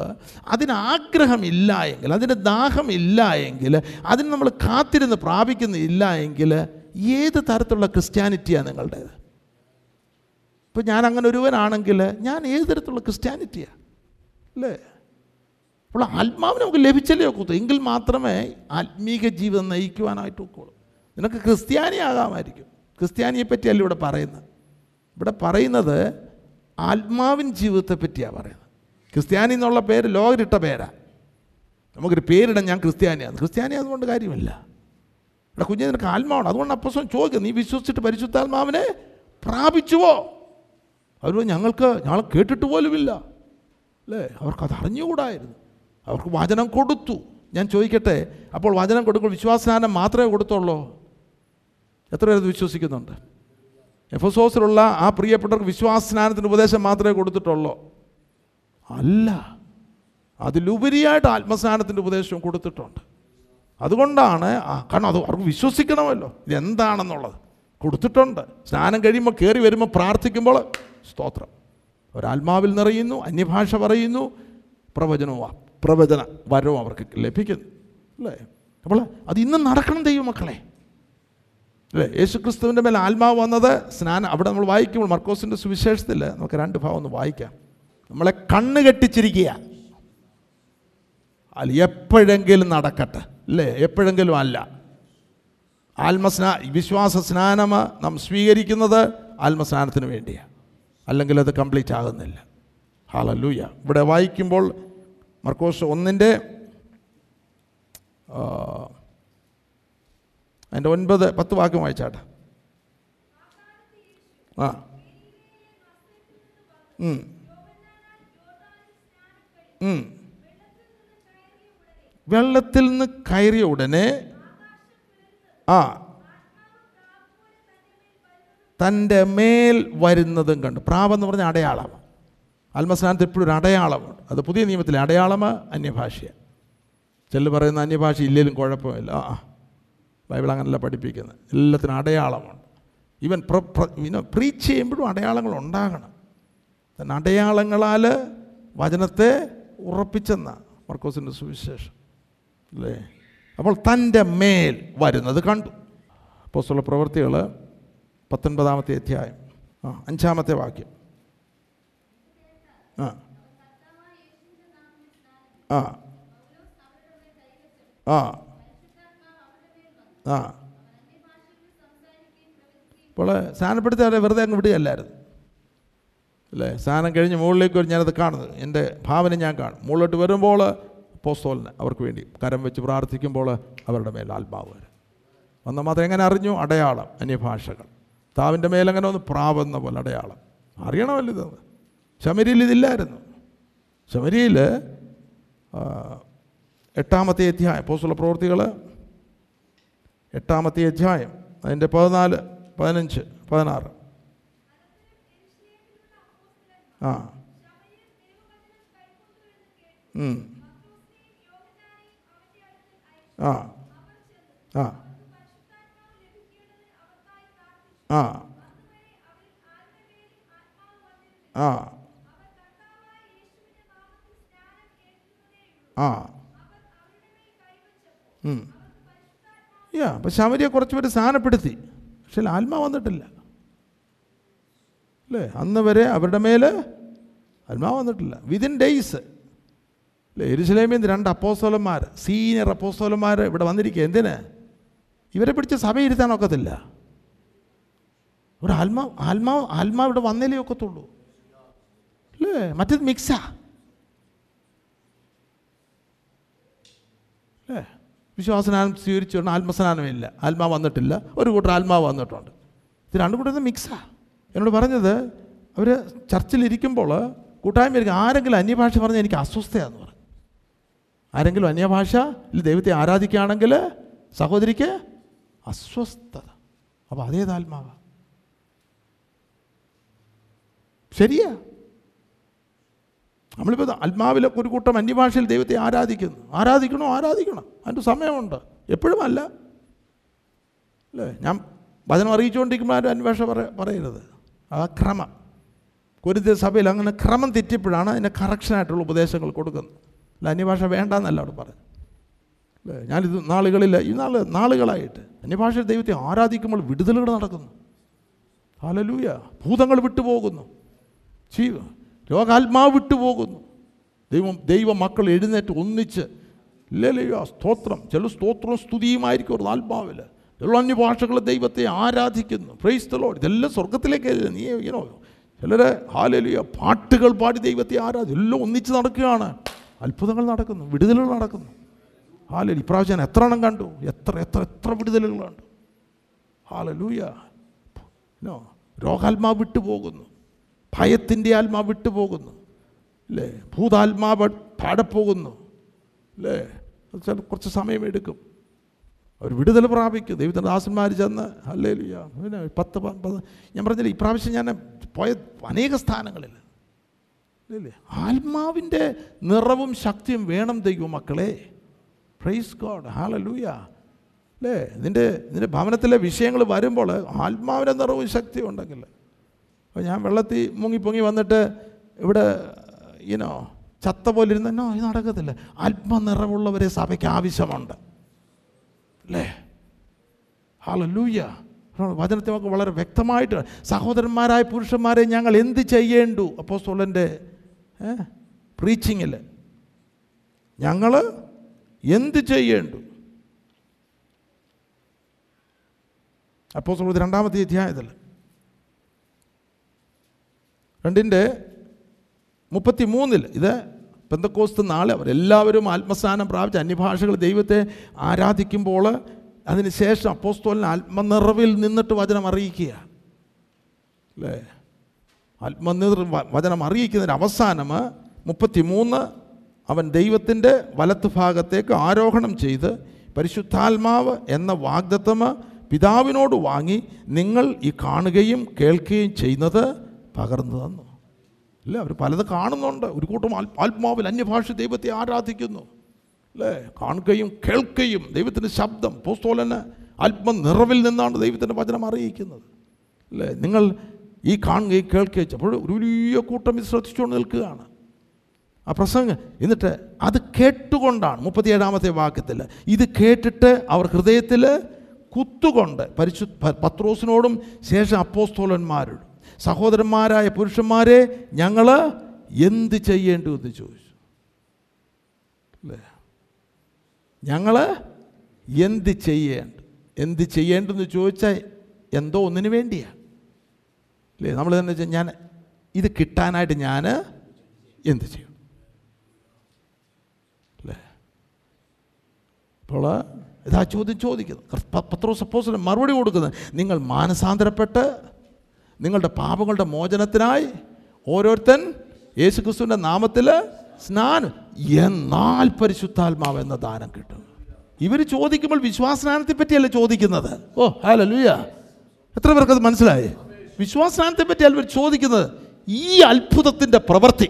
അതിന് ആഗ്രഹമില്ല എങ്കിൽ അതിന് ദാഹമില്ല എങ്കിൽ അതിന് നമ്മൾ കാത്തിരുന്ന് പ്രാപിക്കുന്നില്ല എങ്കിൽ ഏത് തരത്തിലുള്ള ക്രിസ്ത്യാനിറ്റിയാണ് നിങ്ങളുടേത്? ഇപ്പം ഞാൻ അങ്ങനെ ഒരുവനാണെങ്കിൽ ഞാൻ ഏത് തരത്തിലുള്ള ക്രിസ്ത്യാനിറ്റിയാണ് അല്ലേ? അപ്പോൾ ആത്മാവിന് നമുക്ക് ലഭിച്ചല്ലേ ഒക്കത്തു എങ്കിൽ മാത്രമേ ആത്മീക ജീവിതം നയിക്കുവാനായിട്ട് ഒക്കുള്ളൂ നിനക്ക് ക്രിസ്ത്യാനിയാകാമായിരിക്കും. ക്രിസ്ത്യാനിയെ പറ്റിയല്ല ഇവിടെ പറയുന്നത്? ഇവിടെ പറയുന്നത് ആത്മാവിൻ ജീവിതത്തെ പറ്റിയാണ് പറയുന്നത്. ക്രിസ്ത്യാനി എന്നുള്ള പേര് ലോകരിട്ട പേരാണ് നമുക്കൊരു പേരിടാൻ ഞാൻ ക്രിസ്ത്യാനിയാണ്. ക്രിസ്ത്യാനി അതുകൊണ്ട് കാര്യമില്ല. ഇവിടെ കുഞ്ഞു നിനക്ക് ആത്മാവാണ്. അതുകൊണ്ട് അപ്പസ്വം ചോദിക്കുക നീ വിശ്വസിച്ചിട്ട് പരിശുദ്ധാത്മാവിനെ പ്രാപിച്ചുവോ? അവർ ഞങ്ങൾക്ക് ഞങ്ങൾ കേട്ടിട്ട് പോലുമില്ല. അല്ലേ? അവർക്കത് അറിഞ്ഞുകൂടായിരുന്നു. അവർക്ക് വചനം കൊടുത്തു. ഞാൻ ചോദിക്കട്ടെ അപ്പോൾ വചനം കൊടുക്കുമ്പോൾ വിശ്വാസനാനം മാത്രമേ കൊടുത്തുള്ളൂ? എത്ര പേരത് വിശ്വസിക്കുന്നുണ്ട്? എഫസോസിലുള്ള ആ പ്രിയപ്പെട്ടവർക്ക് വിശ്വാസസ്നാനത്തിന്റെ ഉപദേശം മാത്രമേ കൊടുത്തിട്ടുള്ളൂ. അല്ല അതിലുപരിയായിട്ട് ആത്മസ്നാനത്തിന്റെ ഉപദേശവും കൊടുത്തിട്ടുണ്ട്. അതുകൊണ്ടാണ് കാരണം അത് അവർക്ക് വിശ്വസിക്കണമല്ലോ. ഇതെന്താണെന്നുള്ളത്. കൊടുത്തിട്ടുണ്ട്. സ്നാനം കഴിയുമ്പോൾ കയറി വരുമ്പോൾ പ്രാർത്ഥിക്കുമ്പോൾ സ്തോത്രം. ഒരാത്മാവിൽ നിറയുന്നു അന്യഭാഷ പറയുന്നു പ്രവചനവും പ്രവചന വരവും അവർക്ക് ലഭിക്കുന്നു. അല്ലേ? അപ്പോൾ അത് ഇന്നും നടക്കണം ദൈവമക്കളെ. യേശുക്രിസ്തുവിന്റെ മേലെ ആത്മാവ് വന്നത് സ്നാനം അവിടെ നമ്മൾ വായിക്കുമ്പോൾ മർക്കോസിന്റെ സുവിശേഷത്തിൽ നമുക്ക് രണ്ട് ഭാവം ഒന്ന് വായിക്കാം. നമ്മളെ കണ്ണ് കെട്ടിച്ചിരിക്കുക. അല്ല എപ്പോഴെങ്കിലും നടക്കട്ടെ. അല്ലേ എപ്പോഴെങ്കിലും അല്ല. ആത്മസ്നാ വിശ്വാസ സ്നാനം നാം സ്വീകരിക്കുന്നത് ആത്മസ്നാനത്തിന് വേണ്ടിയാണ് അല്ലെങ്കിൽ അത് കംപ്ലീറ്റ് ആകുന്നില്ല. ഹാലലൂയ ഇവിടെ വായിക്കുമ്പോൾ മർക്കോസ് ഒന്നിന്റെ അതിന്റെ ഒൻപത് പത്ത് വാക്യം വായിച്ചാട്ടെ. ആ. വെള്ളത്തിൽ നിന്ന് കയറിയ ഉടനെ ആ തന്റെ മേൽ വരുന്നതും കണ്ടു. പ്രാവെന്ന് പറഞ്ഞ അടയാളം. ആത്മസ്നാനത്ത് എപ്പോഴും ഒരു അടയാളമുണ്ട്. അത് പുതിയ നിയമത്തിലെ അടയാളമാണ് അന്യഭാഷയാണ് ചെല്ലു പറയുന്ന അന്യഭാഷ ഇല്ലെങ്കിലും കുഴപ്പമില്ല. ആ. ബൈബിൾ അങ്ങനെയല്ല പഠിപ്പിക്കുന്നത്. എല്ലാത്തിനും അടയാളമുണ്ട് ഈവൻ പ്രീച്ച് ചെയ്യുമ്പോഴും അടയാളങ്ങൾ ഉണ്ടാകണം. അടയാളങ്ങളാൽ വചനത്തെ ഉറപ്പിച്ചെന്ന മർക്കോസിന്റെ സുവിശേഷം. അല്ലേ? അപ്പോൾ തന്റെ മേൽ വരുന്നത് കണ്ടു. അപ്പോസ്തല പ്രവൃത്തികൾ പത്തൊൻപതാമത്തെ അധ്യായം. ആ അഞ്ചാമത്തെ വാക്യം. ആ. ആ. ആ. ആ. അപ്പോൾ സ്നാനപ്പെടുത്തി അവരെ വെറുതെ അങ്ങ് വിടുകയല്ലായിരുന്നു. അല്ലേ? സ്നാനം കഴിഞ്ഞ് മുകളിലേക്ക് വരും ഞാനത് കാണുന്നത്. എന്റെ ഭാവന ഞാൻ കാണും. മുകളിലോട്ട് വരുമ്പോൾ പോസ്തോലിന് അവർക്ക് വേണ്ടി കരം വെച്ച് പ്രാർത്ഥിക്കുമ്പോൾ അവരുടെ മേൽ ആത്മാവ് വരും. വന്ന മാത്രം എങ്ങനെ അറിഞ്ഞു? അടയാളം അന്യഭാഷകൾ. താവിന്റെ മേലങ്ങനെ ഒന്ന് പ്രാവെന്ന പോലെ അടയാളം. അറിയണമല്ലോ ഇതെന്ന് ശമരിയിൽ ഇതില്ലായിരുന്നു. ശമരിയിൽ എട്ടാമത്തെ അധ്യായം പോസ്തുള്ള പ്രവൃത്തികൾ എട്ടാമത്തെ അധ്യായം അതിന്റെ പതിനാല് പതിനഞ്ച് പതിനാറ്. ആ. ആ. ആ. ആ. ആ. ആ. യാ അപ്പം ശബരിയെ കുറച്ച് പേര് സ്ഥാനപ്പെടുത്തി പക്ഷെ ആത്മാ വന്നിട്ടില്ല. അല്ലേ? അന്ന് വരെ അവരുടെ മേൽ ആത്മാ വന്നിട്ടില്ല. വിതിൻ ഡേയ്സ് അല്ലേ? എരുസലേമിൽ രണ്ട് അപ്പോസ്തോലന്മാർ സീനിയർ അപ്പോസ്തോലന്മാർ ഇവിടെ വന്നിരിക്കുക എന്തിന്? ഇവരെ പിടിച്ച് സഭയിരുത്താൻ ഒക്കത്തില്ല. ഇവിടെ ആത്മാ ആത്മാവ് ആത്മാവ് ഇവിടെ വന്നേലേ ഒക്കത്തുള്ളൂ. അല്ലേ? മറ്റേത് മിക്സാ. അല്ലേ? വിശ്വാസനാനം സ്വീകരിച്ചു ആത്മസ്നാനമില്ല ആത്മാവ് വന്നിട്ടില്ല. ഒരു കൂട്ടർ ആത്മാവ് വന്നിട്ടുണ്ട്. ഇത് രണ്ടും കൂടെ മിക്സാണ് എന്നോട് പറഞ്ഞത് അവർ ചർച്ചിലിരിക്കുമ്പോൾ കൂട്ടായ്മ ഇരിക്കും ആരെങ്കിലും അന്യഭാഷ പറഞ്ഞാൽ എനിക്ക് അസ്വസ്ഥയാന്ന് പറഞ്ഞു. ആരെങ്കിലും അന്യഭാഷ ദൈവത്തെ ആരാധിക്കുകയാണെങ്കിൽ സഹോദരിക്ക് അസ്വസ്ഥത. അപ്പോൾ അതേത് ആത്മാവാണ് ശരിയാ? നമ്മളിപ്പോൾ ആത്മാവിലെ ഒരു കൂട്ടം അന്യഭാഷയിൽ ദൈവത്തെ ആരാധിക്കുന്നു. ആരാധിക്കണോ ആരാധിക്കണം. അതിന്റെ സമയമുണ്ട്. എപ്പോഴും അല്ല. അല്ലേ? ഞാൻ വചനം അറിയിച്ചുകൊണ്ടിരിക്കുമ്പോൾ ആരും അന്വേഷ പറ പറയരുത്. ആ ക്രമം. കുരുത്ത സഭയിൽ അങ്ങനെ ക്രമം തെറ്റിയപ്പോഴാണ് അതിന്റെ കറക്ഷനായിട്ടുള്ള ഉപദേശങ്ങൾ കൊടുക്കുന്നത്. അല്ല അന്യഭാഷ വേണ്ടെന്നല്ല അവിടെ പറഞ്ഞു അല്ലേ? ഞാനിത് നാളുകളിൽ ഈ നാൾ നാളുകളായിട്ട് അന്യഭാഷ ദൈവത്തെ ആരാധിക്കുമ്പോൾ വിടുതലുകൾ നടക്കുന്നു. ഹാലലൂയ ഭൂതങ്ങൾ വിട്ടുപോകുന്നു. ജീവ രോഗാത്മാവ് വിട്ടുപോകുന്നു ദൈവം ദൈവ മക്കൾ എഴുന്നേറ്റ് ഒന്നിച്ച് ഇല്ലല്ലയോ സ്തോത്രം. ചില സ്തോത്രവും സ്തുതിയുമായിരിക്കും ഒരു ആത്മാവിൽ. ചില അന്യഭാഷകൾ ദൈവത്തെ ആരാധിക്കുന്നു. പ്രൈസ് തലോ ഇതെല്ലാം സ്വർഗത്തിലേക്ക് നീ ഇനോ ചിലർ ഹാലലിയ പാട്ടുകൾ പാടി ദൈവത്തെ ആരാധി എല്ലാം ഒന്നിച്ച് നടക്കുകയാണ്. അത്ഭുതങ്ങൾ നടക്കുന്നു. വിടുതലുകൾ നടക്കുന്നു. ഹാലലി ഇപ്രാവശ്യം എത്ര എണ്ണം കണ്ടു. എത്ര എത്ര എത്ര വിടുതലുകൾ കണ്ടു. ഹാലലൂയ രോഗാത്മാവ് വിട്ടുപോകുന്നു. ഭയത്തിന്റെ ആത്മാവ് വിട്ടുപോകുന്നു. അല്ലേ ഭൂതാത്മാവ് പാടപ്പോകുന്നു. അല്ലേ അത് ചില കുറച്ച് സമയമെടുക്കും. അവർ വിടുതൽ പ്രാപിക്കും. ദൈവത്തിന്റെ ദാസന്മാർ ചെന്ന് അല്ലേ പിന്നെ പത്ത് ഞാൻ പറഞ്ഞില്ല ഇപ്രാവശ്യം ഞാൻ പോയ അനേക സ്ഥാനങ്ങളിൽ. അല്ലേ ആത്മാവിന്റെ നിറവും ശക്തിയും വേണം ദൈവം മക്കളെ. പ്രൈസ് ഗോഡ് ഹാലലൂയ അല്ലേ നിന്റെ നിന്റെ ഭവനത്തിലെ വിഷയങ്ങൾ വരുമ്പോൾ ആത്മാവിന്റെ നിറവും ശക്തിയും ഉണ്ടെങ്കിൽ അപ്പോൾ ഞാൻ വെള്ളത്തിൽ മുങ്ങി പൊങ്ങി വന്നിട്ട് ഇവിടെ ഇനോ ചത്ത പോലെ ഇരുന്ന് ഇത് നടക്കത്തില്ല. ആത്മനിറവുള്ളവരെ സഭയ്ക്ക് ആവശ്യമുണ്ട്. അല്ലേ? ഹാലലൂയ വചനത്തെ നമുക്ക് വളരെ വ്യക്തമായിട്ട് സഹോദരന്മാരായ പുരുഷന്മാരെ ഞങ്ങൾ എന്ത് ചെയ്യേണ്ടു? അപ്പോൾ സോളന്റെ പ്രീച്ചിങ്ങിൽ ഞങ്ങൾ എന്ത് ചെയ്യേണ്ടു? അപ്പോൾ രണ്ടാമത്തെ അധ്യായത്തിൽ രണ്ടിന്റെ മുപ്പത്തി മൂന്നിൽ ഇത് പെന്തക്കോസ്ത് നാളെ അവരെല്ലാവരും ആത്മസ്ഥാനം പ്രാപിച്ച് അന്യഭാഷകൾ ദൈവത്തെ ആരാധിക്കുമ്പോൾ അതിനുശേഷം അപ്പോസ്തോലിന് ആത്മനിറവിൽ നിന്നിട്ട് വചനം അറിയിക്കുക. അല്ലേ? ആത്മനിർ വചനം അറിയിക്കുന്നതിന് അവസാനം മുപ്പത്തി മൂന്ന് അവൻ ദൈവത്തിന്റെ വലത്ത് ഭാഗത്തേക്ക് ആരോഹണം ചെയ്ത് പരിശുദ്ധാത്മാവ് എന്ന വാഗ്ദത്തം പിതാവിനോട് വാങ്ങി നിങ്ങൾ ഈ കാണുകയും കേൾക്കുകയും ചെയ്യുന്നത് പകർന്നു തന്നു അല്ലേ? അവർ പലത് കാണുന്നുണ്ട്. ഒരു കൂട്ടം ആത്മാവിൽ അന്യഭാഷ ദൈവത്തെ ആരാധിക്കുന്നു. അല്ലേ? കാണുകയും കേൾക്കുകയും ദൈവത്തിന്റെ ശബ്ദം പോസ്തോലന് ആത്മനിറവിൽ നിന്നാണ് ദൈവത്തിന്റെ വചനം അറിയിക്കുന്നത്. അല്ലേ? നിങ്ങൾ ഈ കാണുകയും കേൾക്കുകയും. അപ്പോൾ ഒരു വലിയ കൂട്ടം ഇത് ശ്രദ്ധിച്ചുകൊണ്ട് നിൽക്കുകയാണ്. ആ പ്രസംഗം എന്നിട്ട് അത് കേട്ടുകൊണ്ടാണ് മുപ്പത്തിയേഴാമത്തെ വാക്യത്തിൽ ഇത് കേട്ടിട്ട് അവർ ഹൃദയത്തിൽ കുത്തുകൊണ്ട് പരിശു പത്രോസിനോടും ശേഷം അപ്പോസ്തോലന്മാരോടും സഹോദരന്മാരായ പുരുഷന്മാരെ ഞങ്ങൾ എന്ത് ചെയ്യേണ്ടു എന്ന് ചോദിച്ചു. അല്ലേ? ഞങ്ങൾ എന്ത് ചെയ്യേണ്ട? എന്ത് ചെയ്യേണ്ടെന്ന് ചോദിച്ചാൽ എന്തോ ഒന്നിനു വേണ്ടിയാണ്. അല്ലേ? നമ്മൾ തന്നെ വെച്ചാൽ ഞാൻ ഇത് കിട്ടാനായിട്ട് ഞാൻ എന്ത് ചെയ്യും അല്ലേ? അപ്പോൾ ഇതാ ചോദ്യം ചോദിക്കുന്നത് പത്രോ സപ്പോസിന് മറുപടി കൊടുക്കുന്നത് നിങ്ങൾ മാനസാന്തരപ്പെട്ട് നിങ്ങളുടെ പാപങ്ങളുടെ മോചനത്തിനായി ഓരോരുത്തൻ യേശു ക്രിസ്തുവിന്റെ നാമത്തിൽ സ്നാനം എന്നാൽ പരിശുദ്ധാത്മാവ് എന്ന ദാനം കിട്ടും. ഇവർ ചോദിക്കുമ്പോൾ വിശ്വാസനാനത്തെ പറ്റിയല്ല ചോദിക്കുന്നത്? ഓ ഹലോ ലൂയ എത്ര പേർക്കത് മനസ്സിലായി? വിശ്വാസനാനത്തെ പറ്റിയല്ല ഇവർ ചോദിക്കുന്നത്? ഈ അത്ഭുതത്തിന്റെ പ്രവൃത്തി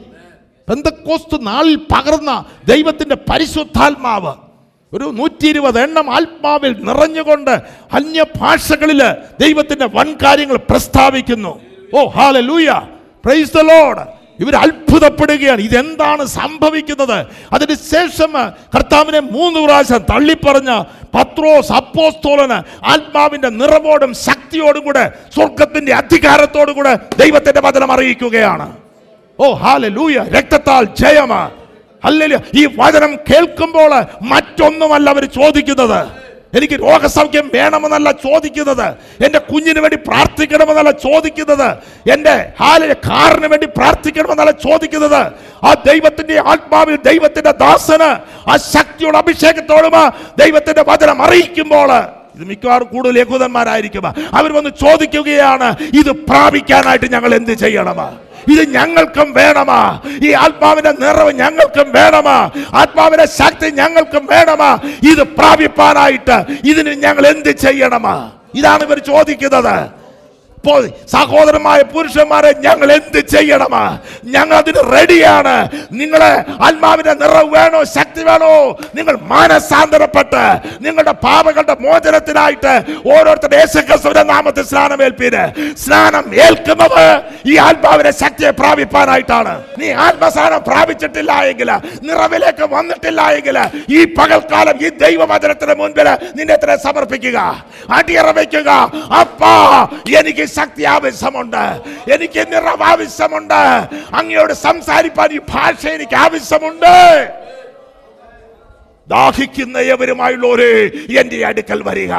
പെന്തക്കോസ്ത് നാളിൽ പകർന്ന ദൈവത്തിന്റെ പരിശുദ്ധാത്മാവ് ഒരു നൂറ്റി ഇരുപത് എണ്ണം ആത്മാവിൽ നിറഞ്ഞുകൊണ്ട് അന്യഭാഷകളിൽ ദൈവത്തിന്റെ വൻ കാര്യങ്ങൾ പ്രസ്താവിക്കുന്നു. ഓ ഹാല ലൂയ പ്രൈസ് ദ ലോഡ് ഇവർ അത്ഭുതപ്പെടുകയാണ്. ഇതെന്താണ് സംഭവിക്കുന്നത്? അതിന് ശേഷം കർത്താവിനെ മൂന്ന് പ്രാവശ്യം തള്ളിപ്പറഞ്ഞ പത്രോസ് അപ്പോസ്തോലന് ആത്മാവിന്റെ നിറവോടും ശക്തിയോടും കൂടെ സ്വർഗത്തിന്റെ അധികാരത്തോടും കൂടെ ദൈവത്തിന്റെ വചനം അറിയിക്കുകയാണ്. ഓ ഹാല ലൂയ രക്തത്താൽ ജയമ അല്ലെങ്കിൽ ഈ വചനം കേൾക്കുമ്പോൾ മറ്റൊന്നുമല്ല അവർ ചോദിക്കുന്നത്. എനിക്ക് രോഗസൗഖ്യം വേണമെന്നല്ല ചോദിക്കുന്നത്. എന്റെ കുഞ്ഞിന് വേണ്ടി പ്രാർത്ഥിക്കണമെന്നല്ല ചോദിക്കുന്നത്. എന്റെ ഹാല കാറിന് വേണ്ടി പ്രാർത്ഥിക്കണമെന്നല്ല ചോദിക്കുന്നത്. ആ ദൈവത്തിന്റെ ആത്മാവിൽ ദൈവത്തിന്റെ ദാസന് ആ ശക്തിയുടെ അഭിഷേകത്തോടും ദൈവത്തിന്റെ വചനം അറിയിക്കുമ്പോൾ ഇത് മിക്കവാറും കൂടുതൽ യഹൂദന്മാരായിരിക്കും. അവർ വന്ന് ചോദിക്കുകയാണ് ഇത് പ്രാപിക്കാനായിട്ട് ഞങ്ങൾ എന്ത് ചെയ്യണമാ ഇത് ഞങ്ങൾക്കും വേണമാ. ഈ ആത്മാവിന്റെ നിറവ് ഞങ്ങൾക്കും വേണമാ. ആത്മാവിന്റെ ശക്തി ഞങ്ങൾക്കും വേണമാ. ഇത് പ്രാപിപ്പാനായിട്ട് ഇതിന് ഞങ്ങൾ എന്ത് ചെയ്യണമാ? ഇതാണ് ഇവർ ചോദിക്കുന്നത്. സഹോദരമായ പുരുഷന്മാരെ ഞങ്ങൾ എന്ത് ചെയ്യണം? ഞങ്ങൾ അതിന് റെഡിയാണ് നിങ്ങളെ ആത്മാവിന്റെ നിറവ് വേണോ ശക്തി വേണോ? നിങ്ങൾ മാനസാന്തരപ്പെട്ട് നിങ്ങളുടെ പാപങ്ങളുടെ മോചനത്തിനായിട്ട് ഓരോരുത്തരുടെ യേശുക്രിസ്തുവിന്റെ നാമത്തിൽ സ്നാനം ഏൽപ്പീര്. സ്നാനം ഏൽക്കുന്നത് ഈ ആത്മാവിന്റെ ശക്തിയെ പ്രാപിപ്പാനായിട്ടാണ്. നീ ആത്മസ്നാനം പ്രാപിച്ചിട്ടില്ല എങ്കിൽ നിറവിലേക്ക് വന്നിട്ടില്ല എങ്കിൽ ഈ പകൽക്കാലം ഈ ദൈവവചനത്തിന് മുൻപിൽ നിന്നെ സമർപ്പിക്കുക അടിയറ വയ്ക്കുക. അപ്പാ എനിക്ക് ശക്തി ആവശ്യമുണ്ട് എനിക്ക് നിറവ് ആവശ്യമുണ്ട് അങ്ങയോട് സംസാരിപ്പാൻ ഈ ഭാഷ എനിക്ക് ആവശ്യമുണ്ട്. ദാഹിക്കുന്ന എവരുമായുള്ളവര് എന്റെ അടുക്കൽ വരിക.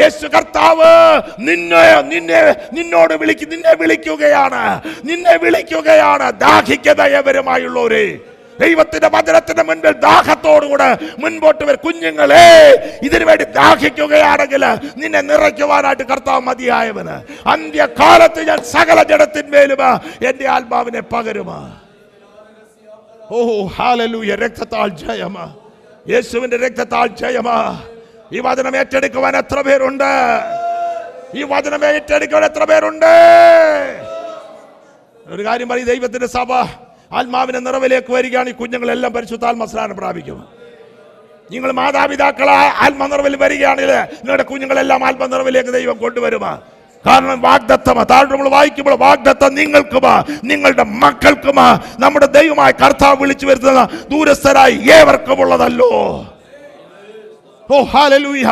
യേശു കർത്താവ് നിന്നെ നിന്നെ നിന്നോട് വിളിക്ക് നിന്നെ വിളിക്കുകയാണ്. നിന്നെ വിളിക്കുകയാണ് ദാഹിക്കുന്ന ദൈവത്തിന്റെ വചനത്തിന്റെ മുൻപിൽ ദാഹത്തോടുകൂടെ മുൻപോട്ട് വരും കുഞ്ഞുങ്ങളെ ഇതിനു വേണ്ടി ദാഹിക്കുകയാണെങ്കിൽ നിന്നെ നിറയ്ക്കുവാനായിട്ട് കർത്താവ് മതിയായവന്. അന്ത്യകാലത്ത് ഞാൻ സകല ജഡത്തിന്മേലും എന്റെ ആത്മാവിനെ പകരുമാ. ഓ ഹാലലൂയ രക്തത്താൽ ജയമാ. യേശുവിന്റെ രക്തത്താൽ ജയമാ. ഈ വചനം ഏറ്റെടുക്കുവാൻ എത്ര പേരുണ്ട്? ഈ വചനം ഏറ്റെടുക്കുവാൻ എത്ര പേരുണ്ട്? ഒരു കാര്യം പറയും ദൈവത്തിന്റെ സഭ ആത്മാവിന്റെ നിറവിലേക്ക് വരികയാണ് ഈ കുഞ്ഞുങ്ങളെല്ലാം പരിശുദ്ധാത്മ സ്നാനം പ്രാപിക്കും നിങ്ങൾ മാതാപിതാക്കളെ ആത്മനിറവിൽ വരികയാണെങ്കിൽ നിങ്ങളുടെ കുഞ്ഞുങ്ങളെല്ലാം ആത്മനിറവിലേക്ക് ദൈവം കൊണ്ടുവരുമാ. കാരണം വാഗ്ദത്തമാ. താഴെ നമ്മൾ വായിക്കുമ്പോൾ വാഗ്ദത്തം നിങ്ങൾക്കുമാ നിങ്ങളുടെ മക്കൾക്കുമാ. നമ്മുടെ ദൈവമായ കർത്താവ് വിളിച്ചു വരുത്തുന്ന ദൂരസ്ഥരായി ഏവർക്കുമുള്ളതല്ലോ ഓ ഹാലലൂയ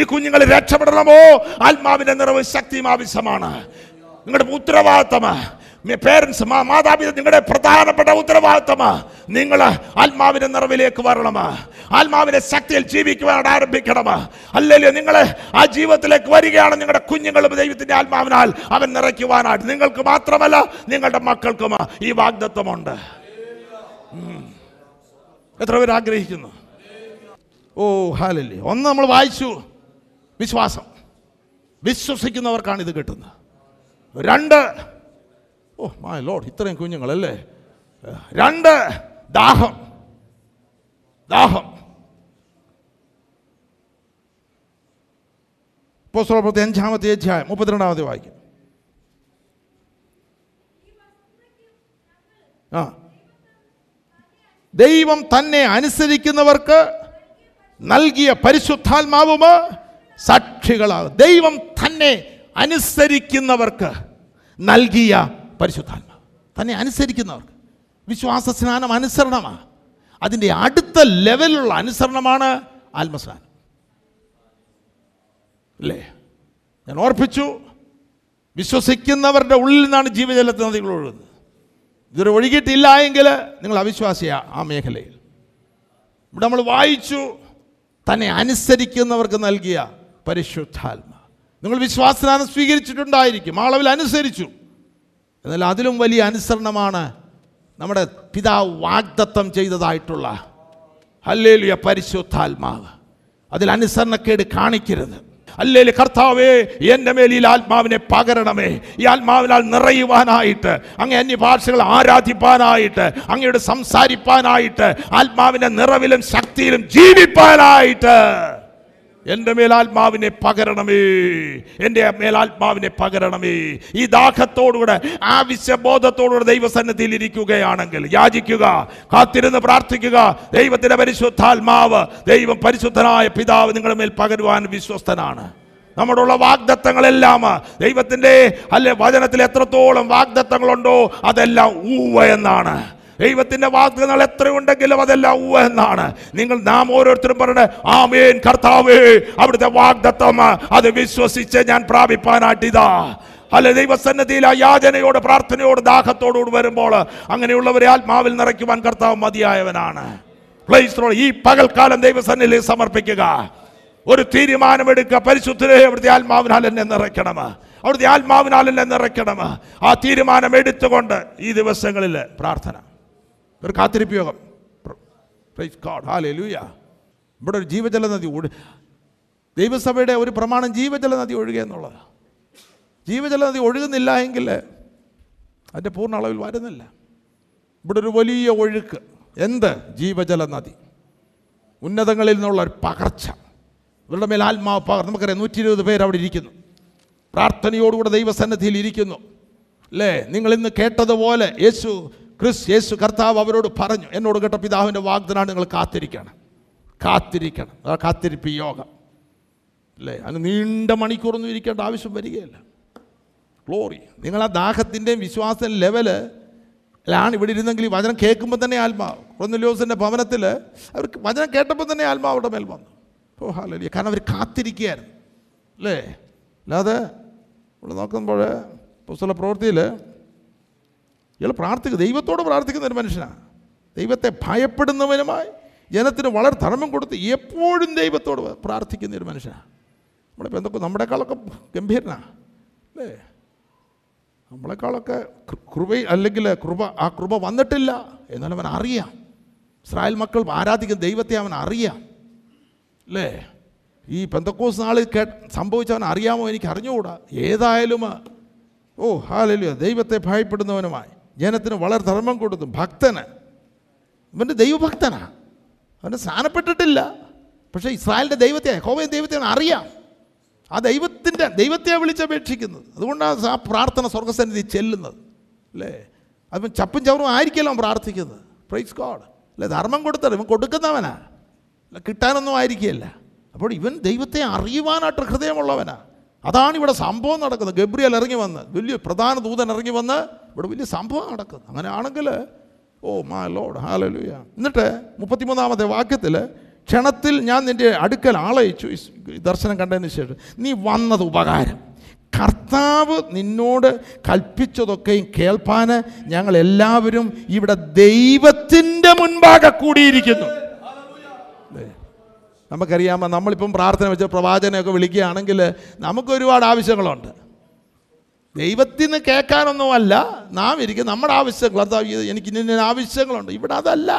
ഈ കുഞ്ഞുങ്ങൾ രക്ഷപ്പെടണമോ? ആത്മാവിന്റെ നിറവ് ശക്തിയും ആവശ്യമാണ് നിങ്ങളുടെ ഉത്തരവാദിത്തമാ. പേരൻസ് മാതാപിതാ നിങ്ങളുടെ പ്രധാനപ്പെട്ട ഉത്തരവാദിത്തമാ. നിങ്ങൾ ആത്മാവിന്റെ നിറവിലേക്ക് വരണമാ. ആത്മാവിന്റെ ശക്തിയിൽ ജീവിക്കുവാൻ ആരംഭിക്കണമാ. അല്ലല്ലോ നിങ്ങൾ ആ ജീവിതത്തിലേക്ക് വരികയാണ് നിങ്ങളുടെ കുഞ്ഞുങ്ങളും ദൈവത്തിന്റെ ആത്മാവിനാൽ അവൻ നിറയ്ക്കുവാനായിട്ട്. നിങ്ങൾക്ക് മാത്രമല്ല നിങ്ങളുടെ മക്കൾക്കും ഈ വാഗ്ദത്വമുണ്ട്. എത്ര പേര് ആഗ്രഹിക്കുന്നു? ഓ ഹാലല്ലേ ഒന്ന് നമ്മൾ വായിച്ചു. വിശ്വാസം. വിശ്വസിക്കുന്നവർക്കാണ് ഇത് കിട്ടുന്നത്. രണ്ട് ഓ മായ ലോഡ് ഇത്രയും കുഞ്ഞുങ്ങളല്ലേ? രണ്ട് ദാഹം. ദാഹം. പുസ്തകത്തെ അഞ്ചാമത്തെ അധ്യായം മുപ്പത്തിരണ്ടാമത്തെ വായിക്കും ആ. ദൈവം തന്നെ അനുസരിക്കുന്നവർക്ക് നൽകിയ പരിശുദ്ധാത്മാവുമ സാക്ഷികളാകും ദൈവം തന്നെ അനുസരിക്കുന്നവർക്ക് നൽകിയ പരിശുദ്ധാത്മാവ്. തന്നെ അനുസരിക്കുന്നവർക്ക്. വിശ്വാസ സ്നാനം അനുസരണമാണ്. അതിന്റെ അടുത്ത ലെവലിലുള്ള അനുസരണമാണ് ആത്മസ്നാനം. അല്ലേ? ഞാൻ ഓർപ്പിച്ചു വിശ്വസിക്കുന്നവരുടെ ഉള്ളിൽ നിന്നാണ് ജീവജലത്തിൽ നദികൾ ഒഴുകുന്നത്. ഇതൊരു ഒഴുകിയിട്ടില്ല എങ്കിൽ നിങ്ങൾ അവിശ്വാസിയാ ആ മേഖലയിൽ. ഇവിടെ നമ്മൾ വായിച്ചു തന്നെ അനുസരിക്കുന്നവർക്ക് നൽകിയ പരിശുദ്ധാത്മ നിങ്ങൾ വിശ്വാസനാനം സ്വീകരിച്ചിട്ടുണ്ടായിരിക്കും. ആ അളവിൽ അനുസരിച്ചു. എന്നാൽ അതിലും വലിയ അനുസരണമാണ് നമ്മുടെ പിതാവ് വാഗ്ദത്തം ചെയ്തതായിട്ടുള്ള അല്ലേലിയ പരിശുദ്ധാത്മാവ്. അതിൽ അനുസരണക്കേട് കാണിക്കരുത്. അല്ലേലി കർത്താവേ എന്റെ മേലിൽ ആത്മാവിനെ പകരണമേ. ഈ ആത്മാവിനാൽ നിറയുവാനായിട്ട് അങ്ങ് അന്യഭാഷകൾ ആരാധിപ്പാനായിട്ട് അങ്ങയോട് സംസാരിപ്പാനായിട്ട് ആത്മാവിന്റെ നിറവിലും ശക്തിയിലും ജീവിപ്പാനായിട്ട്. എന്റെ മേലാത്മാവിനെ പകരണമേ. എന്റെ മേലാത്മാവിനെ പകരണമേ. ഈ ദാഹത്തോടുകൂടെ ആവശ്യബോധത്തോടുകൂടെ ദൈവസന്നിധിയിൽ ഇരിക്കുകയാണെങ്കിൽ യാചിക്കുക കാത്തിരുന്ന് പ്രാർത്ഥിക്കുക. ദൈവത്തിന്റെ പരിശുദ്ധാത്മാവ് ദൈവം പരിശുദ്ധനായ പിതാവ് നിങ്ങളുടെ മേൽ പകരുവാൻ വിശ്വസ്തനാണ്. നമ്മുടെയുള്ള വാഗ്ദത്തങ്ങളെല്ലാം ദൈവത്തിന്റെ അല്ലെ വചനത്തിൽ എത്രത്തോളം വാഗ്ദത്തങ്ങളുണ്ടോ അതെല്ലാം ഊവ എന്നാണ്. ദൈവത്തിന്റെ വാഗ്ദാനങ്ങൾ എത്രയുണ്ടെങ്കിലും അതെല്ലാം ഊവ എന്നാണ്. നിങ്ങൾ നാം ഓരോരുത്തരും പറയുന്നത് ആമേൻ കർത്താവേ അവിടുത്തെ വാഗ്ദത്തം അത് വിശ്വസിച്ച് ഞാൻ പ്രാപിപ്പാനായിട്ട് ഇതാ. അല്ലെ ദൈവസന്നദ്ധിയിൽ ആ യാചനയോട് പ്രാർത്ഥനയോട് ദാഹത്തോടുകൂടി വരുമ്പോൾ അങ്ങനെയുള്ളവരെ ആത്മാവിൽ നിറയ്ക്കുവാൻ കർത്താവ് മതിയായവനാണ്. ഈ പകൽക്കാലം ദൈവസന്നിധിയിൽ സമർപ്പിക്കുക. ഒരു തീരുമാനമെടുക്കുക. പരിശുദ്ധരെ അവിടുത്തെ ആത്മാവിനാൽ എന്നെ നിറയ്ക്കണം. അവിടുത്തെ ആത്മാവിനാൽ എന്നെ നിറയ്ക്കണം. ആ തീരുമാനം എടുത്തുകൊണ്ട് ഈ ദിവസങ്ങളിൽ പ്രാർത്ഥന. ഒരു കാത്തിരിപ്പ് യോഗം ഗാഡ് God. ലൂയ ഇവിടെ ഒരു ജീവജല നദി ഒഴു ദൈവസഭയുടെ ഒരു പ്രമാണം ജീവജല നദി ഒഴുകുക എന്നുള്ളതാണ് ജീവജല നദി ഒഴുകുന്നില്ല എങ്കിൽ അതിന്റെ പൂർണ അളവിൽ വരുന്നില്ല. ഇവിടെ ഒരു വലിയ ഒഴുക്ക്. എന്ത്? ജീവജല നദി ഉന്നതങ്ങളിൽ നിന്നുള്ള ഒരു പകർച്ച. ഇവരുടെ മേൽ ആത്മാവ് പകർ നമുക്കറിയാം നൂറ്റി ഇരുപത് പേർ അവിടെ ഇരിക്കുന്നു. പ്രാർത്ഥനയോടുകൂടെ ദൈവസന്നദ്ധിയിൽ ഇരിക്കുന്നു. അല്ലേ? നിങ്ങൾ ഇന്ന് കേട്ടതുപോലെ യേശു ക്രിസ് യേശു കർത്താവ് അവരോട് പറഞ്ഞു എന്നോട് കേട്ട പിതാവിന്റെ വാഗ്ദനാണ് നിങ്ങൾ കാത്തിരിക്കണം. കാത്തിരിക്കണം. അതാ കാത്തിരിപ്പ് യോഗം. അല്ലേ? അങ്ങ് നീണ്ട മണിക്കൂറൊന്നും ഇരിക്കേണ്ട ആവശ്യം വരികയല്ല. ഗ്ലോറി നിങ്ങൾ ആ ദാഹത്തിന്റെയും വിശ്വാസ ലെവൽ ാണ് ഇവിടെ ഇരുന്നെങ്കിൽ ഈ വചനം കേൾക്കുമ്പോൾ തന്നെ ആത്മാവ്. കൊന്നലോസിന്റെ ഭവനത്തിൽ അവർക്ക് വചനം കേട്ടപ്പോൾ തന്നെ ആത്മാവ് അവിടെ മേൽ വന്നു. ഓ ഹാലിയ കാരണം അവർ കാത്തിരിക്കുകയായിരുന്നു. അല്ലേ? അല്ലാതെ ഇവിടെ നോക്കുമ്പോൾ പുസ്തക പ്രവൃത്തിയിൽ ഇയാൾ പ്രാർത്ഥിക്കുക ദൈവത്തോട് പ്രാർത്ഥിക്കുന്ന ഒരു മനുഷ്യനാണ് ദൈവത്തെ ഭയപ്പെടുന്നവനുമായി ജനത്തിന് വളരെ ധർമ്മം കൊടുത്ത് എപ്പോഴും ദൈവത്തോട് പ്രാർത്ഥിക്കുന്ന ഒരു മനുഷ്യനാണ് നമ്മളിപ്പോൾ എന്തൊക്കെ നമ്മുടെക്കാളൊക്കെ ഗംഭീരനാണ് അല്ലേ? നമ്മളെക്കാളൊക്കെ കൃപ അല്ലെങ്കിൽ കൃപ ആ കൃപ വന്നിട്ടില്ല എന്നാലും അവൻ അറിയാം. ഇസ്രായേൽ മക്കൾ ആരാധിക്കുന്ന ദൈവത്തെ അവൻ അറിയാം അല്ലേ? ഈ പെന്തക്കോസ് നാളിൽ കേ സംഭവിച്ചവൻ അറിയാമോ എനിക്ക് അറിഞ്ഞുകൂടാ ഏതായാലും ഓ ഹാലല്ലോ ദൈവത്തെ ഭയപ്പെടുന്നവനുമായി. ജനത്തിന് വളരെ ധർമ്മം കൊടുത്തു. ഭക്തന്. ഇവന്റെ ദൈവഭക്തനാ. അവന് സ്ഥാനപ്പെട്ടിട്ടില്ല. പക്ഷേ ഇസ്രായേലിന്റെ ദൈവത്തെ ഹോമയ ദൈവത്തെ അവൻ അറിയാം. ആ ദൈവത്തിന്റെ ദൈവത്തെ വിളിച്ചപേക്ഷിക്കുന്നത്. അതുകൊണ്ടാണ് ആ പ്രാർത്ഥന സ്വർഗസന്നിധി ചെല്ലുന്നത്. അല്ലേ? അപ്പം ചപ്പും ചവറും ആയിരിക്കല്ലോ പ്രാർത്ഥിക്കുന്നത്. പ്രൈസ് ഗോഡ് അല്ലേ? ധർമ്മം കൊടുത്തത് ഇവൻ കൊടുക്കുന്നവനാ. അല്ല കിട്ടാനൊന്നും ആയിരിക്കുകയല്ല. അപ്പോൾ ഇവൻ ദൈവത്തെ അറിയുവാനായിട്ട് ഹൃദയമുള്ളവനാ. അതാണ് ഇവിടെ സംഭവം നടക്കുന്നത്. ഗബ്രിയൽ ഇറങ്ങി വന്ന് വലിയ പ്രധാന ദൂതൻ ഇറങ്ങി വന്ന് ഇവിടെ വലിയ സംഭവം നടക്കുന്നത് അങ്ങനെയാണെങ്കിൽ ഓ മാ ലോഡ് ഹാലലുയ എന്നിട്ട് മുപ്പത്തിമൂന്നാമത്തെ വാക്യത്തിൽ ക്ഷണത്തിൽ ഞാൻ നിന്റെ അടുക്കൽ ആളയച്ചു ദർശനം കണ്ടതിന് ശേഷം നീ വന്നത് ഉപകാരം. കർത്താവ് നിന്നോട് കൽപ്പിച്ചതൊക്കെയും കേൾപ്പാൻ ഞങ്ങൾ എല്ലാവരും ഇവിടെ ദൈവത്തിന്റെ മുൻപാകെ കൂടിയിരിക്കുന്നു? നമുക്കറിയാമോ നമ്മളിപ്പം പ്രാർത്ഥന വെച്ച് പ്രവാചനയൊക്കെ വിളിക്കുകയാണെങ്കിൽ നമുക്ക് ഒരുപാട് ആവശ്യങ്ങളുണ്ട്. ദൈവത്തിൽ നിന്ന് കേൾക്കാനൊന്നുമല്ല. നാം ഇരിക്കും നമ്മുടെ ആവശ്യങ്ങൾ അതാ എനിക്ക് ഇന്ന ആവശ്യങ്ങളുണ്ട്. ഇവിടെ അതല്ല.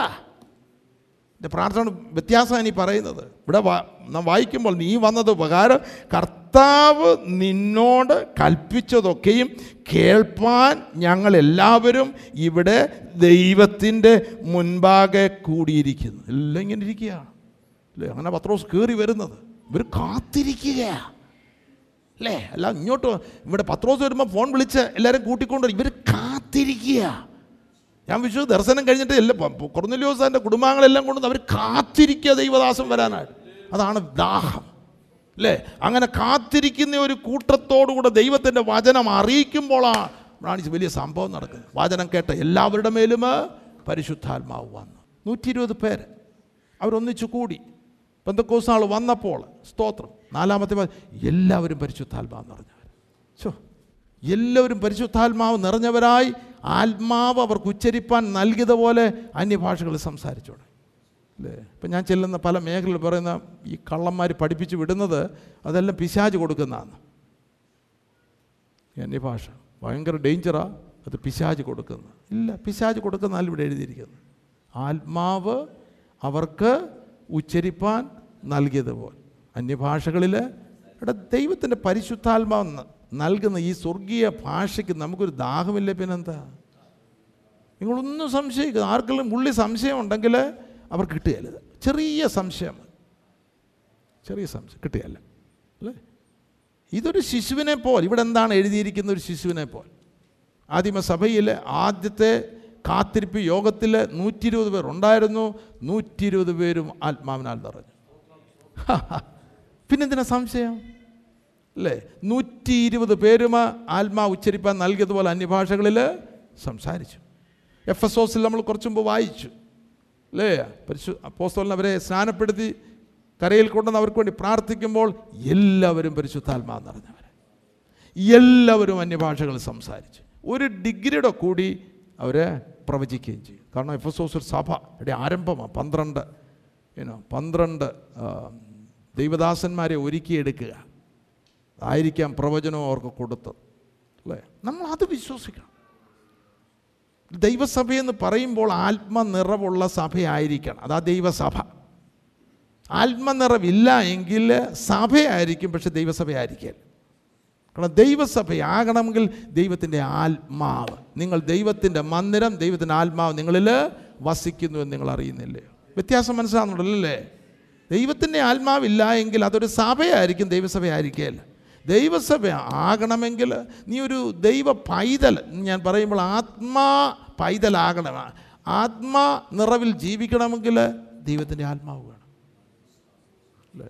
എന്റെ പ്രാർത്ഥന വ്യത്യാസമാണ് ഈ പറയുന്നത്. ഇവിടെ നാം വായിക്കുമ്പോൾ നീ വന്നത് ഉപകാരം കർത്താവ് നിന്നോട് കൽപ്പിച്ചതൊക്കെയും കേൾപ്പാൻ ഞങ്ങൾ എല്ലാവരും ഇവിടെ ദൈവത്തിന്റെ മുൻപാകെ കൂടിയിരിക്കുന്നു. എല്ലാം ഇങ്ങനെ ഇരിക്കുകയാണ് അല്ലേ? അങ്ങനെ പത്രോസ് കയറി വരുന്നത്. ഇവർ കാത്തിരിക്കുകയാണ് അല്ലേ? അല്ല ഇങ്ങോട്ട് ഇവിടെ പത്രോസ് വരുമ്പോൾ ഫോൺ വിളിച്ച് എല്ലാവരും കൂട്ടിക്കൊണ്ട് ഇവർ കാത്തിരിക്കുക. ഞാൻ വിശ്വ ദർശനം കഴിഞ്ഞിട്ട് എല്ലാ കുറഞ്ഞല്യോസാന്റെ കുടുംബാംഗങ്ങളെല്ലാം കൊണ്ട് അവർ കാത്തിരിക്കുക ദൈവദാസം വരാനായിട്ട്. അതാണ് ദാഹം. അല്ലേ? അങ്ങനെ കാത്തിരിക്കുന്ന ഒരു കൂട്ടത്തോടുകൂടെ ദൈവത്തിന്റെ വചനം അറിയിക്കുമ്പോഴാണ് വലിയ സംഭവം നടക്കുന്നത്. വചനം കേട്ട എല്ലാവരുടെ മേലും പരിശുദ്ധാത്മാവ് വന്നു. നൂറ്റി ഇരുപത് പേര്. അവരൊന്നിച്ചു കൂടി. പെന്തക്കോസ് ആൾ വന്നപ്പോൾ സ്തോത്രം. നാലാമത്തെ എല്ലാവരും പരിശുദ്ധാത്മാവ് നിറഞ്ഞവർ. ചോ എല്ലാവരും പരിശുദ്ധാത്മാവ് നിറഞ്ഞവരായി ആത്മാവ് അവർക്ക് ഉച്ചരിപ്പാൻ നൽകിയതുപോലെ അന്യഭാഷകൾ സംസാരിച്ചോണം. അല്ലേ? ഇപ്പം ഞാൻ ചെല്ലുന്ന പല മേഖലയിൽ പറയുന്ന ഈ കള്ളന്മാർ പഠിപ്പിച്ച് വിടുന്നത് അതെല്ലാം പിശാജ് കൊടുക്കുന്നതാണ്. അന്യഭാഷ. ഭയങ്കര ഡേഞ്ചറാ അത് പിശാജ് കൊടുക്കുന്നത്. ഇല്ല പിശാജ് കൊടുക്കുന്നതല്ല ഇവിടെ എഴുതിയിരിക്കുന്നത്. ആത്മാവ് അവർക്ക് ഉച്ചരിപ്പാൻ നൽകിയതുപോലെ. അന്യഭാഷകളിൽ ഇവിടെ ദൈവത്തിന്റെ പരിശുദ്ധാത്മാവ് നൽകുന്ന ഈ സ്വർഗീയ ഭാഷയ്ക്ക് നമുക്കൊരു ദാഹമില്ല പിന്നെന്താ? നിങ്ങളൊന്നും സംശയിക്കുക ആർക്കെങ്കിലും ഉള്ളി സംശയം ഉണ്ടെങ്കിൽ അവർ കിട്ടുകയില്ല. ചെറിയ സംശയം. ചെറിയ സംശയം. കിട്ടുകയല്ല. അല്ലേ? ഇതൊരു ശിശുവിനെ പോൽ. ഇവിടെ എന്താണ് എഴുതിയിരിക്കുന്ന ഒരു ശിശുവിനെ പോൽ. ആദിമസഭയിലെ ആദ്യത്തെ കാത്തിരിപ്പ് യോഗത്തിൽ നൂറ്റി ഇരുപത് പേർ ഉണ്ടായിരുന്നു നൂറ്റി ഇരുപത് പേരും ആത്മാവിനാൽ നിറഞ്ഞു. പിന്നെന്തിനാ സംശയം? അല്ലേ? നൂറ്റി ഇരുപത് പേരും ആത്മാ ഉച്ചരിപ്പാൻ നൽകിയതുപോലെ അന്യഭാഷകളിൽ സംസാരിച്ചു. എഫ് എസ് ഓസിൽ നമ്മൾ കുറച്ചു മുമ്പ് വായിച്ചു. അല്ലേ? പരിശു അപ്പോസ്തലൻ അവരെ സ്നാനപ്പെടുത്തി കരയിൽ കൊണ്ടുവന്ന് അവർക്ക് വേണ്ടി പ്രാർത്ഥിക്കുമ്പോൾ എല്ലാവരും പരിശുദ്ധാത്മാവ് നിറഞ്ഞവർ എല്ലാവരും അന്യഭാഷകൾ സംസാരിച്ചു. ഒരു ഡിഗ്രിയുടെ കൂടി അവർ പ്രവചിക്കുകയും ചെയ്യും കാരണം എഫ് എസ് ഒരു സഭയുടെ ആരംഭമാണ്. പന്ത്രണ്ട് ഏനോ പന്ത്രണ്ട് ദൈവദാസന്മാരെ ഒരുക്കിയെടുക്കുക ആയിരിക്കാം പ്രവചനം അവർക്ക് കൊടുത്തത്. അല്ലേ? നമ്മൾ അത് വിശ്വസിക്കണം. ദൈവസഭയെന്ന് പറയുമ്പോൾ ആത്മനിറവുള്ള സഭയായിരിക്കണം. അതാ ദൈവസഭ. ആത്മനിറവില്ല എങ്കിൽ സഭയായിരിക്കും പക്ഷെ ദൈവസഭയായിരിക്കില്ല. കാരണം ദൈവസഭയാകണമെങ്കിൽ ദൈവത്തിന്റെ ആത്മാവ്. നിങ്ങൾ ദൈവത്തിന്റെ മന്ദിരം ദൈവത്തിന്റെ ആത്മാവ് നിങ്ങളിൽ വസിക്കുന്നു എന്ന് നിങ്ങൾ അറിയുന്നില്ലേ? വ്യത്യാസം മനസ്സിലാകുന്നുണ്ടല്ലേ ദൈവത്തിന്റെ ആത്മാവില്ല എങ്കിൽ അതൊരു സഭയായിരിക്കും ദൈവസഭയായിരിക്കുകയല്ല. ദൈവസഭ ആകണമെങ്കിൽ നീ ഒരു ദൈവ പൈതൽ ഞാൻ പറയുമ്പോൾ ആത്മാ പൈതലാകണം. ആത്മാ നിറവിൽ ജീവിക്കണമെങ്കിൽ ദൈവത്തിന്റെ ആത്മാവ് വേണം. അല്ലേ?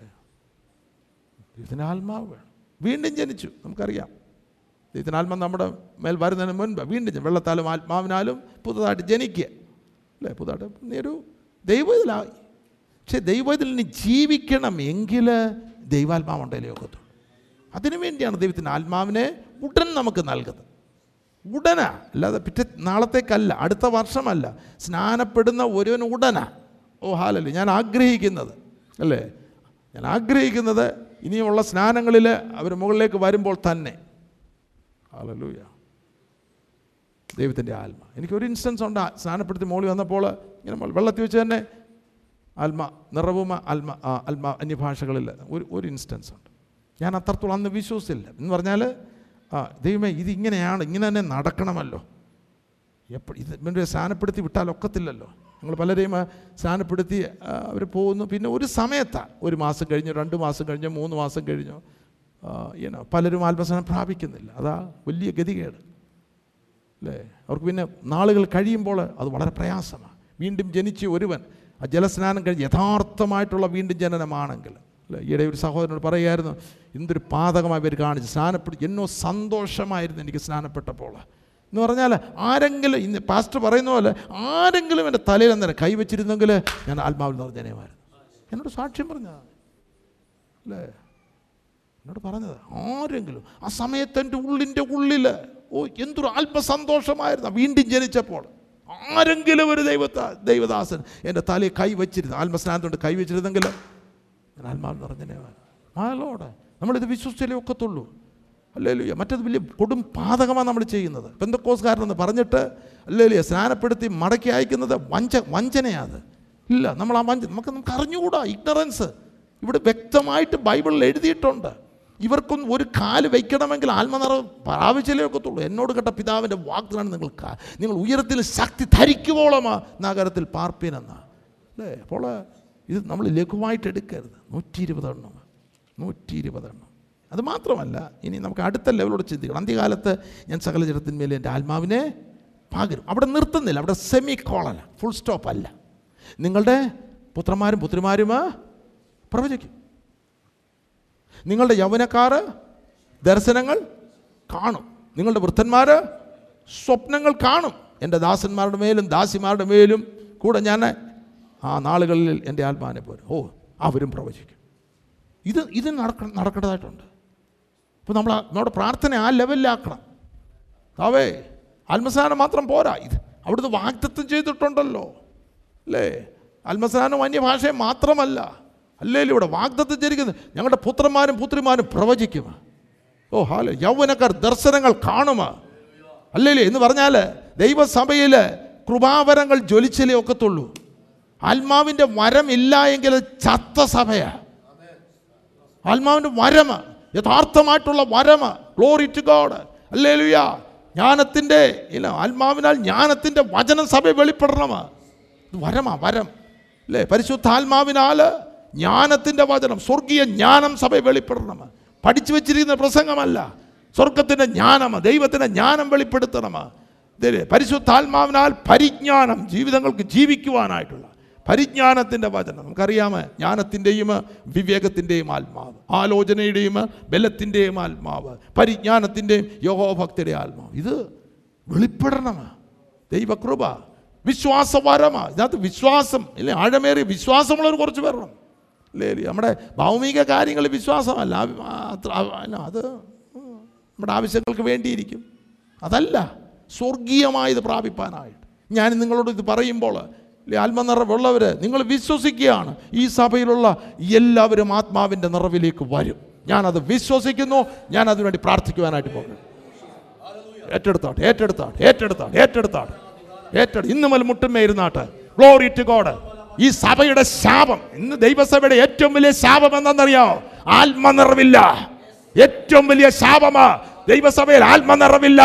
ദൈവത്തിന്റെ ആത്മാവ് വേണം. വീണ്ടും ജനിച്ചു നമുക്കറിയാം. ദൈവത്തിന്റെ ആത്മാ നമ്മുടെ മേൽ വരുന്നതിന് മുൻപ് വീണ്ടും വെള്ളത്താലും ആത്മാവിനാലും പുതുതായിട്ട് ജനിക്കുക. അല്ലേ? പുതുതായിട്ട് നീ ഒരു ദൈവത്തിലായി പക്ഷേ ദൈവത്തിൽ നിന്ന് ജീവിക്കണം എങ്കിൽ ദൈവാത്മാവുണ്ടല്ലേ ഒക്കത്തുള്ളൂ അതിനു വേണ്ടിയാണ് ദൈവത്തിന്റെ ആത്മാവിനെ ഉടൻ നമുക്ക് നൽകുന്നത്. ഉടന അല്ലാതെ പിറ്റേ നാളത്തേക്കല്ല അടുത്ത വർഷമല്ല. സ്നാനപ്പെടുന്ന ഒരുവൻ ഉടന. ഓ ഹാലല്ലേ ഞാൻ ആഗ്രഹിക്കുന്നത് അല്ലേ? ഞാൻ ആഗ്രഹിക്കുന്നത് ഇനിയുള്ള സ്നാനങ്ങളിൽ അവർ മുകളിലേക്ക് വരുമ്പോൾ തന്നെ. ഹാലലൂയ. ദൈവത്തിന്റെ ആത്മ. എനിക്കൊരു ഇൻസ്റ്റൻസ് ഉണ്ട് സ്നാനപ്പെടുത്തി മോളി വന്നപ്പോൾ ഇങ്ങനെ വെള്ളത്തി വെച്ച് തന്നെ ആത്മ നിറവുമ അൽമ അൽമ അന്യഭാഷകളിൽ ഒരു ഒരു ഇൻസ്റ്റൻസ് ഉണ്ട്. ഞാൻ അത്രത്തോളം അന്ന് വിശ്വസിച്ചില്ല. എന്ന് പറഞ്ഞാൽ ദൈവമേ ഇത് ഇങ്ങനെയാണ് ഇങ്ങനെ തന്നെ നടക്കണമല്ലോ. എപ്പോൾ ഇത് ഇവന്റെ സ്ഥാനപ്പെടുത്തി വിട്ടാൽ ഒക്കത്തില്ലല്ലോ. ഞങ്ങൾ പലരെയും സ്ഥാനപ്പെടുത്തി അവർ പോകുന്നു. പിന്നെ ഒരു സമയത്താണ് ഒരു മാസം കഴിഞ്ഞു രണ്ട് മാസം കഴിഞ്ഞു മൂന്ന് മാസം കഴിഞ്ഞു ഇങ്ങനെ പലരും ആത്മസ്ഥാനം പ്രാപിക്കുന്നില്ല. അതാ വലിയ ഗതികേട്. അല്ലേ? അവർക്ക് പിന്നെ നാളുകൾ കഴിയുമ്പോൾ അത് വളരെ പ്രയാസമാണ്. വീണ്ടും ജനിച്ച് ഒരുവൻ ആ ജലസ്നാനം കഴിഞ്ഞ് യഥാർത്ഥമായിട്ടുള്ള വീണ്ടും ജനനമാണെങ്കിൽ അല്ലേ? ഈയിടെ ഒരു സഹോദരനോട് പറയുമായിരുന്നു എന്തൊരു പാതകമായി ഇവർ കാണിച്ച് സ്നാനപ്പെട്ടു എന്നോ സന്തോഷമായിരുന്നു എനിക്ക് സ്നാനപ്പെട്ടപ്പോൾ. എന്ന് പറഞ്ഞാൽ ആരെങ്കിലും ഇന്ന് പാസ്റ്റർ പറയുന്ന പോലെ ആരെങ്കിലും എന്റെ തലയിൽ അന്നേരം കൈവച്ചിരുന്നെങ്കിൽ ഞാൻ ആത്മാവിൽ നിറഞ്ഞനേമായിരുന്നു എന്നോട് സാക്ഷ്യം പറഞ്ഞതാണ്. അല്ലേ? എന്നോട് പറഞ്ഞത് ആരെങ്കിലും ആ സമയത്ത് എന്റെ ഉള്ളിന്റെ ഉള്ളിൽ ഓ എന്തൊരു ആത്മസന്തോഷമായിരുന്നു വീണ്ടും ജനിച്ചപ്പോൾ. ആരെങ്കിലും ഒരു ദൈവത്ത ദൈവദാസൻ എന്റെ തലയിൽ കൈ വച്ചിരുന്നു. ആത്മസ്നാനത്തോണ്ട് കൈ വെച്ചിരുന്നെങ്കിൽ ഞാൻ ആത്മാവ് നിറഞ്ഞനെ മാലോടെ നമ്മളിത് വിശ്വസിച്ചാലേ ഒക്കത്തുള്ളൂ. അല്ലേലുയ്യ. മറ്റത് വലിയ കൊടും പാതകമാണ് നമ്മൾ ചെയ്യുന്നത്. പെന്തക്കോസ്കാരനെന്ന് പറഞ്ഞിട്ട് അല്ലേലുയ്യ സ്നാനപ്പെടുത്തി മടക്കി അയക്കുന്നത് വഞ്ച വഞ്ചനയാണ് ഇല്ല നമ്മൾ ആ വഞ്ച നമുക്ക് നമുക്ക് അറിഞ്ഞുകൂടാ ഇഗ്നറൻസ്. ഇവിടെ വ്യക്തമായിട്ട് ബൈബിളിൽ എഴുതിയിട്ടുണ്ട്. ഇവർക്കൊന്നും ഒരു കാൽ വയ്ക്കണമെങ്കിൽ ആത്മനിറവ് പ്രാപിച്ചാലേ ഒക്കത്തുള്ളൂ. എന്നോട് കേട്ട പിതാവിന്റെ വാഗ്ദാനം നിങ്ങൾ നിങ്ങൾ ഉയരത്തിൽ ശക്തി ധരിക്കുവോളമ നഗരത്തിൽ പാർപ്പീനെന്നാ അല്ലേ? അപ്പോൾ ഇത് നമ്മൾ ലഘുവായിട്ട് എടുക്കരുത്. നൂറ്റി ഇരുപതെണ്ണം നൂറ്റി ഇരുപതെണ്ണം അത് മാത്രമല്ല ഇനി നമുക്ക് അടുത്ത ലെവലോട് ചിന്തിക്കണം. അന്ത്യകാലത്ത് ഞാൻ സകല ജനത്തിന്മേൽ എന്റെ ആത്മാവിനെ പകരും. അവിടെ നിർത്തുന്നില്ല. അവിടെ സെമി കോളല്ല ഫുൾ സ്റ്റോപ്പ് അല്ല. നിങ്ങളുടെ പുത്രന്മാരും പുത്രിമാരും പ്രവചിക്കും. നിങ്ങളുടെ യൗവനക്കാർ ദർശനങ്ങൾ കാണും. നിങ്ങളുടെ വൃദ്ധന്മാർ സ്വപ്നങ്ങൾ കാണും. എന്റെ ദാസന്മാരുടെ മേലും ദാസിമാരുടെ മേലും കൂടെ ഞാൻ ആ നാളുകളിൽ എന്റെ ആത്മാവിനെ പോരും ഓ അവരും പ്രവചിക്കും. ഇത് ഇത് നടക്ക നടക്കേണ്ടതായിട്ടുണ്ട്. അപ്പോൾ നമ്മൾ നമ്മുടെ പ്രാർത്ഥന ആ ലെവലിലാക്കണം. അവേ ആത്മസ്നാനം മാത്രം പോരാ. ഇത് അവിടുന്ന് വാഗ്ദത്വം ചെയ്തിട്ടുണ്ടല്ലോ. അല്ലേ? ആത്മസ്നാനം അന്യഭാഷയെ മാത്രമല്ല. അല്ലേലും ഇവിടെ വാഗ്ദത്തം ചെയ്തിരിക്കുന്നത് ഞങ്ങളുടെ പുത്രന്മാരും പുത്രിമാരും പ്രവചിക്കും ഓ ഹാലോ യൗവനക്കാർ ദർശനങ്ങൾ കാണുമ. അല്ലേ എന്ന് പറഞ്ഞാൽ ദൈവസഭയിൽ കൃപാവരങ്ങൾ ജ്വലിച്ചലേ ഒക്കത്തുള്ളൂ. ആത്മാവിന്റെ വരം ഇല്ല എങ്കിൽ ചത്ത സഭയാണ് ആത്മാവിന്റെ വരമ. യഥാർത്ഥമായിട്ടുള്ള വരമ. ഗ്ലോറി ടു ഗോഡ് അല്ലേ ലുയ ജ്ഞാനത്തിന്റെ ഇല്ല ആത്മാവിനാൽ ജ്ഞാനത്തിന്റെ വചനം സഭ വെളിപ്പെടണമാ. ഇത് വരമാ വരം. അല്ലേ പരിശുദ്ധാത്മാവിനാൽ ജ്ഞാനത്തിന്റെ വചനം സ്വർഗീയ ജ്ഞാനം സഭ വെളിപ്പെടണം പഠിച്ചു വെച്ചിരിക്കുന്ന പ്രസംഗമല്ല. സ്വർഗത്തിന്റെ ജ്ഞാനം ദൈവത്തിന്റെ ജ്ഞാനം വെളിപ്പെടുത്തണം പരിശുദ്ധാത്മാവിനാൽ പരിജ്ഞാനം ജീവിതങ്ങൾക്ക് ജീവിക്കുവാനായിട്ടുള്ള പരിജ്ഞാനത്തിന്റെ വചനം. നമുക്കറിയാമോ ജ്ഞാനത്തിന്റെയും വിവേകത്തിന്റെയും ആത്മാവ്. ആലോചനയുടെയും ബലത്തിന്റെയും ആത്മാവ്. പരിജ്ഞാനത്തിന്റെയും യോഗോഭക്തിയുടെ ആത്മാവ്. ഇത് വെളിപ്പെടണം ദൈവകൃപ വിശ്വാസപരമാണ് ഇതിനകത്ത് വിശ്വാസം ഇല്ലേ? ആഴമേറിയ വിശ്വാസമുള്ളവർ കുറച്ച് പേരണം ഇല്ലേ? നമ്മുടെ ഭൗമിക കാര്യങ്ങൾ വിശ്വാസമല്ല. അത് നമ്മുടെ ആവശ്യങ്ങൾക്ക് വേണ്ടിയിരിക്കും. അതല്ല സ്വർഗീയമായത് പ്രാപിപ്പാനായിട്ട്. ഞാൻ നിങ്ങളോട് ഇത് പറയുമ്പോൾ ആത്മനിറവുള്ളവർ നിങ്ങൾ വിശ്വസിക്കുകയാണ്. ഈ സഭയിലുള്ള എല്ലാവരും ആത്മാവിന്റെ നിറവിലേക്ക് വരും. ഞാനത് വിശ്വസിക്കുന്നു. ഞാൻ അതിനുവേണ്ടി പ്രാർത്ഥിക്കുവാനായിട്ട് പോകുന്നു. ഏറ്റെടുത്താട്ട് ഏറ്റെടുത്താട്ട് ഏറ്റെടുത്താട്ട് ഏറ്റെടുത്താട്ട്. ഏറ്റെടു ഇന്ന് മുതൽ മുട്ടുമേ ഇരുന്നാട്ട് ഗ്ലോറി ടു ഗോഡ് ഈ സഭയുടെ ശാപം. ഇന്ന് ദൈവസഭയുടെ ഏറ്റവും വലിയ ശാപം എന്താണെന്നറിയാമോ ആത്മനിറവില്ല. ഏറ്റവും വലിയ ശാപമാ ദൈവസഭയിൽ ആത്മനിറവില്ല.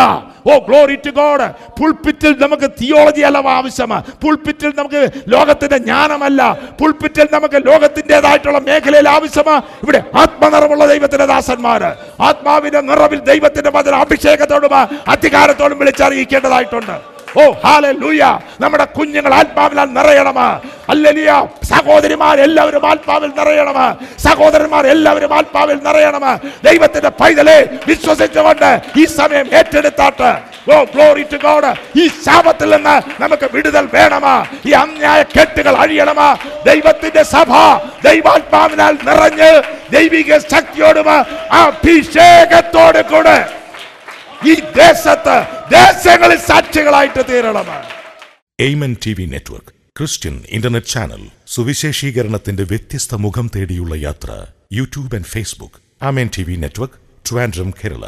ഓ ഗ്ലോറി ടു ഗോഡ് പുൾപിറ്റിൽ നമുക്ക് തിയോളജി അല്ല ആവശ്യമാണ് പുൾപിറ്റിൽ നമുക്ക് ലോകത്തിന്റെ ജ്ഞാനമല്ല. പുൾപിറ്റിൽ നമുക്ക് ലോകത്തിന്റെതായിട്ടുള്ള മേഖലയിൽ ആവശ്യമാണ് ഇവിടെ ആത്മനിറവുള്ള ദൈവത്തിന്റെ ദാസന്മാര്. ആത്മാവിന്റെ നിറവിൽ ദൈവത്തിന്റെ വചന അഭിഷേകത്തോടും അധികാരത്തോടും വിളിച്ചറിയിക്കേണ്ടതായിട്ടുണ്ട്. ഓ ഹാലൂയ ലൂയ നമ്മുടെ കുഞ്ഞുങ്ങൾ ആത്മാവിനാൽ നിറയണമേ. അല്ലലിയ. സഹോദരിമാർ എല്ലാവരും ആത്മാവിൽ നിറയണമേ. സഹോദരന്മാർ എല്ലാവരും ആത്മാവിൽ നിറയണമേ. ദൈവത്തിന്റെ പൈതലെ വിശ്വസിച്ചുകൊണ്ട് ഈ സമയം ഏറ്റെടുത്താട്ട്. ഓ ഗ്ലോറി ടു ഗോഡ് ഈ ശാപത്തിൽ നിന്ന് നമുക്ക് വിടുതൽ വേണമാ. ഈ അന്യായ കെട്ടുകൾ അഴിയണമാ. ദൈവത്തിന്റെ സഭ ദൈവാത്മാവിനാൽ നിറഞ്ഞ് ദൈവിക ശക്തിയോടും അഭിഷേകത്തോട് കൂടെ ഈ ദേശത്ത് ദേശങ്ങളിൽ സാക്ഷികളായിട്ട് തീരണം. Amen T V network Christian internet channel സുവിശേഷീകരണത്തിന്റെ വ്യത്യസ്ത മുഖം തേടിയുള്ള യാത്ര YouTube and Facebook Amen T V network Trivandrum Kerala.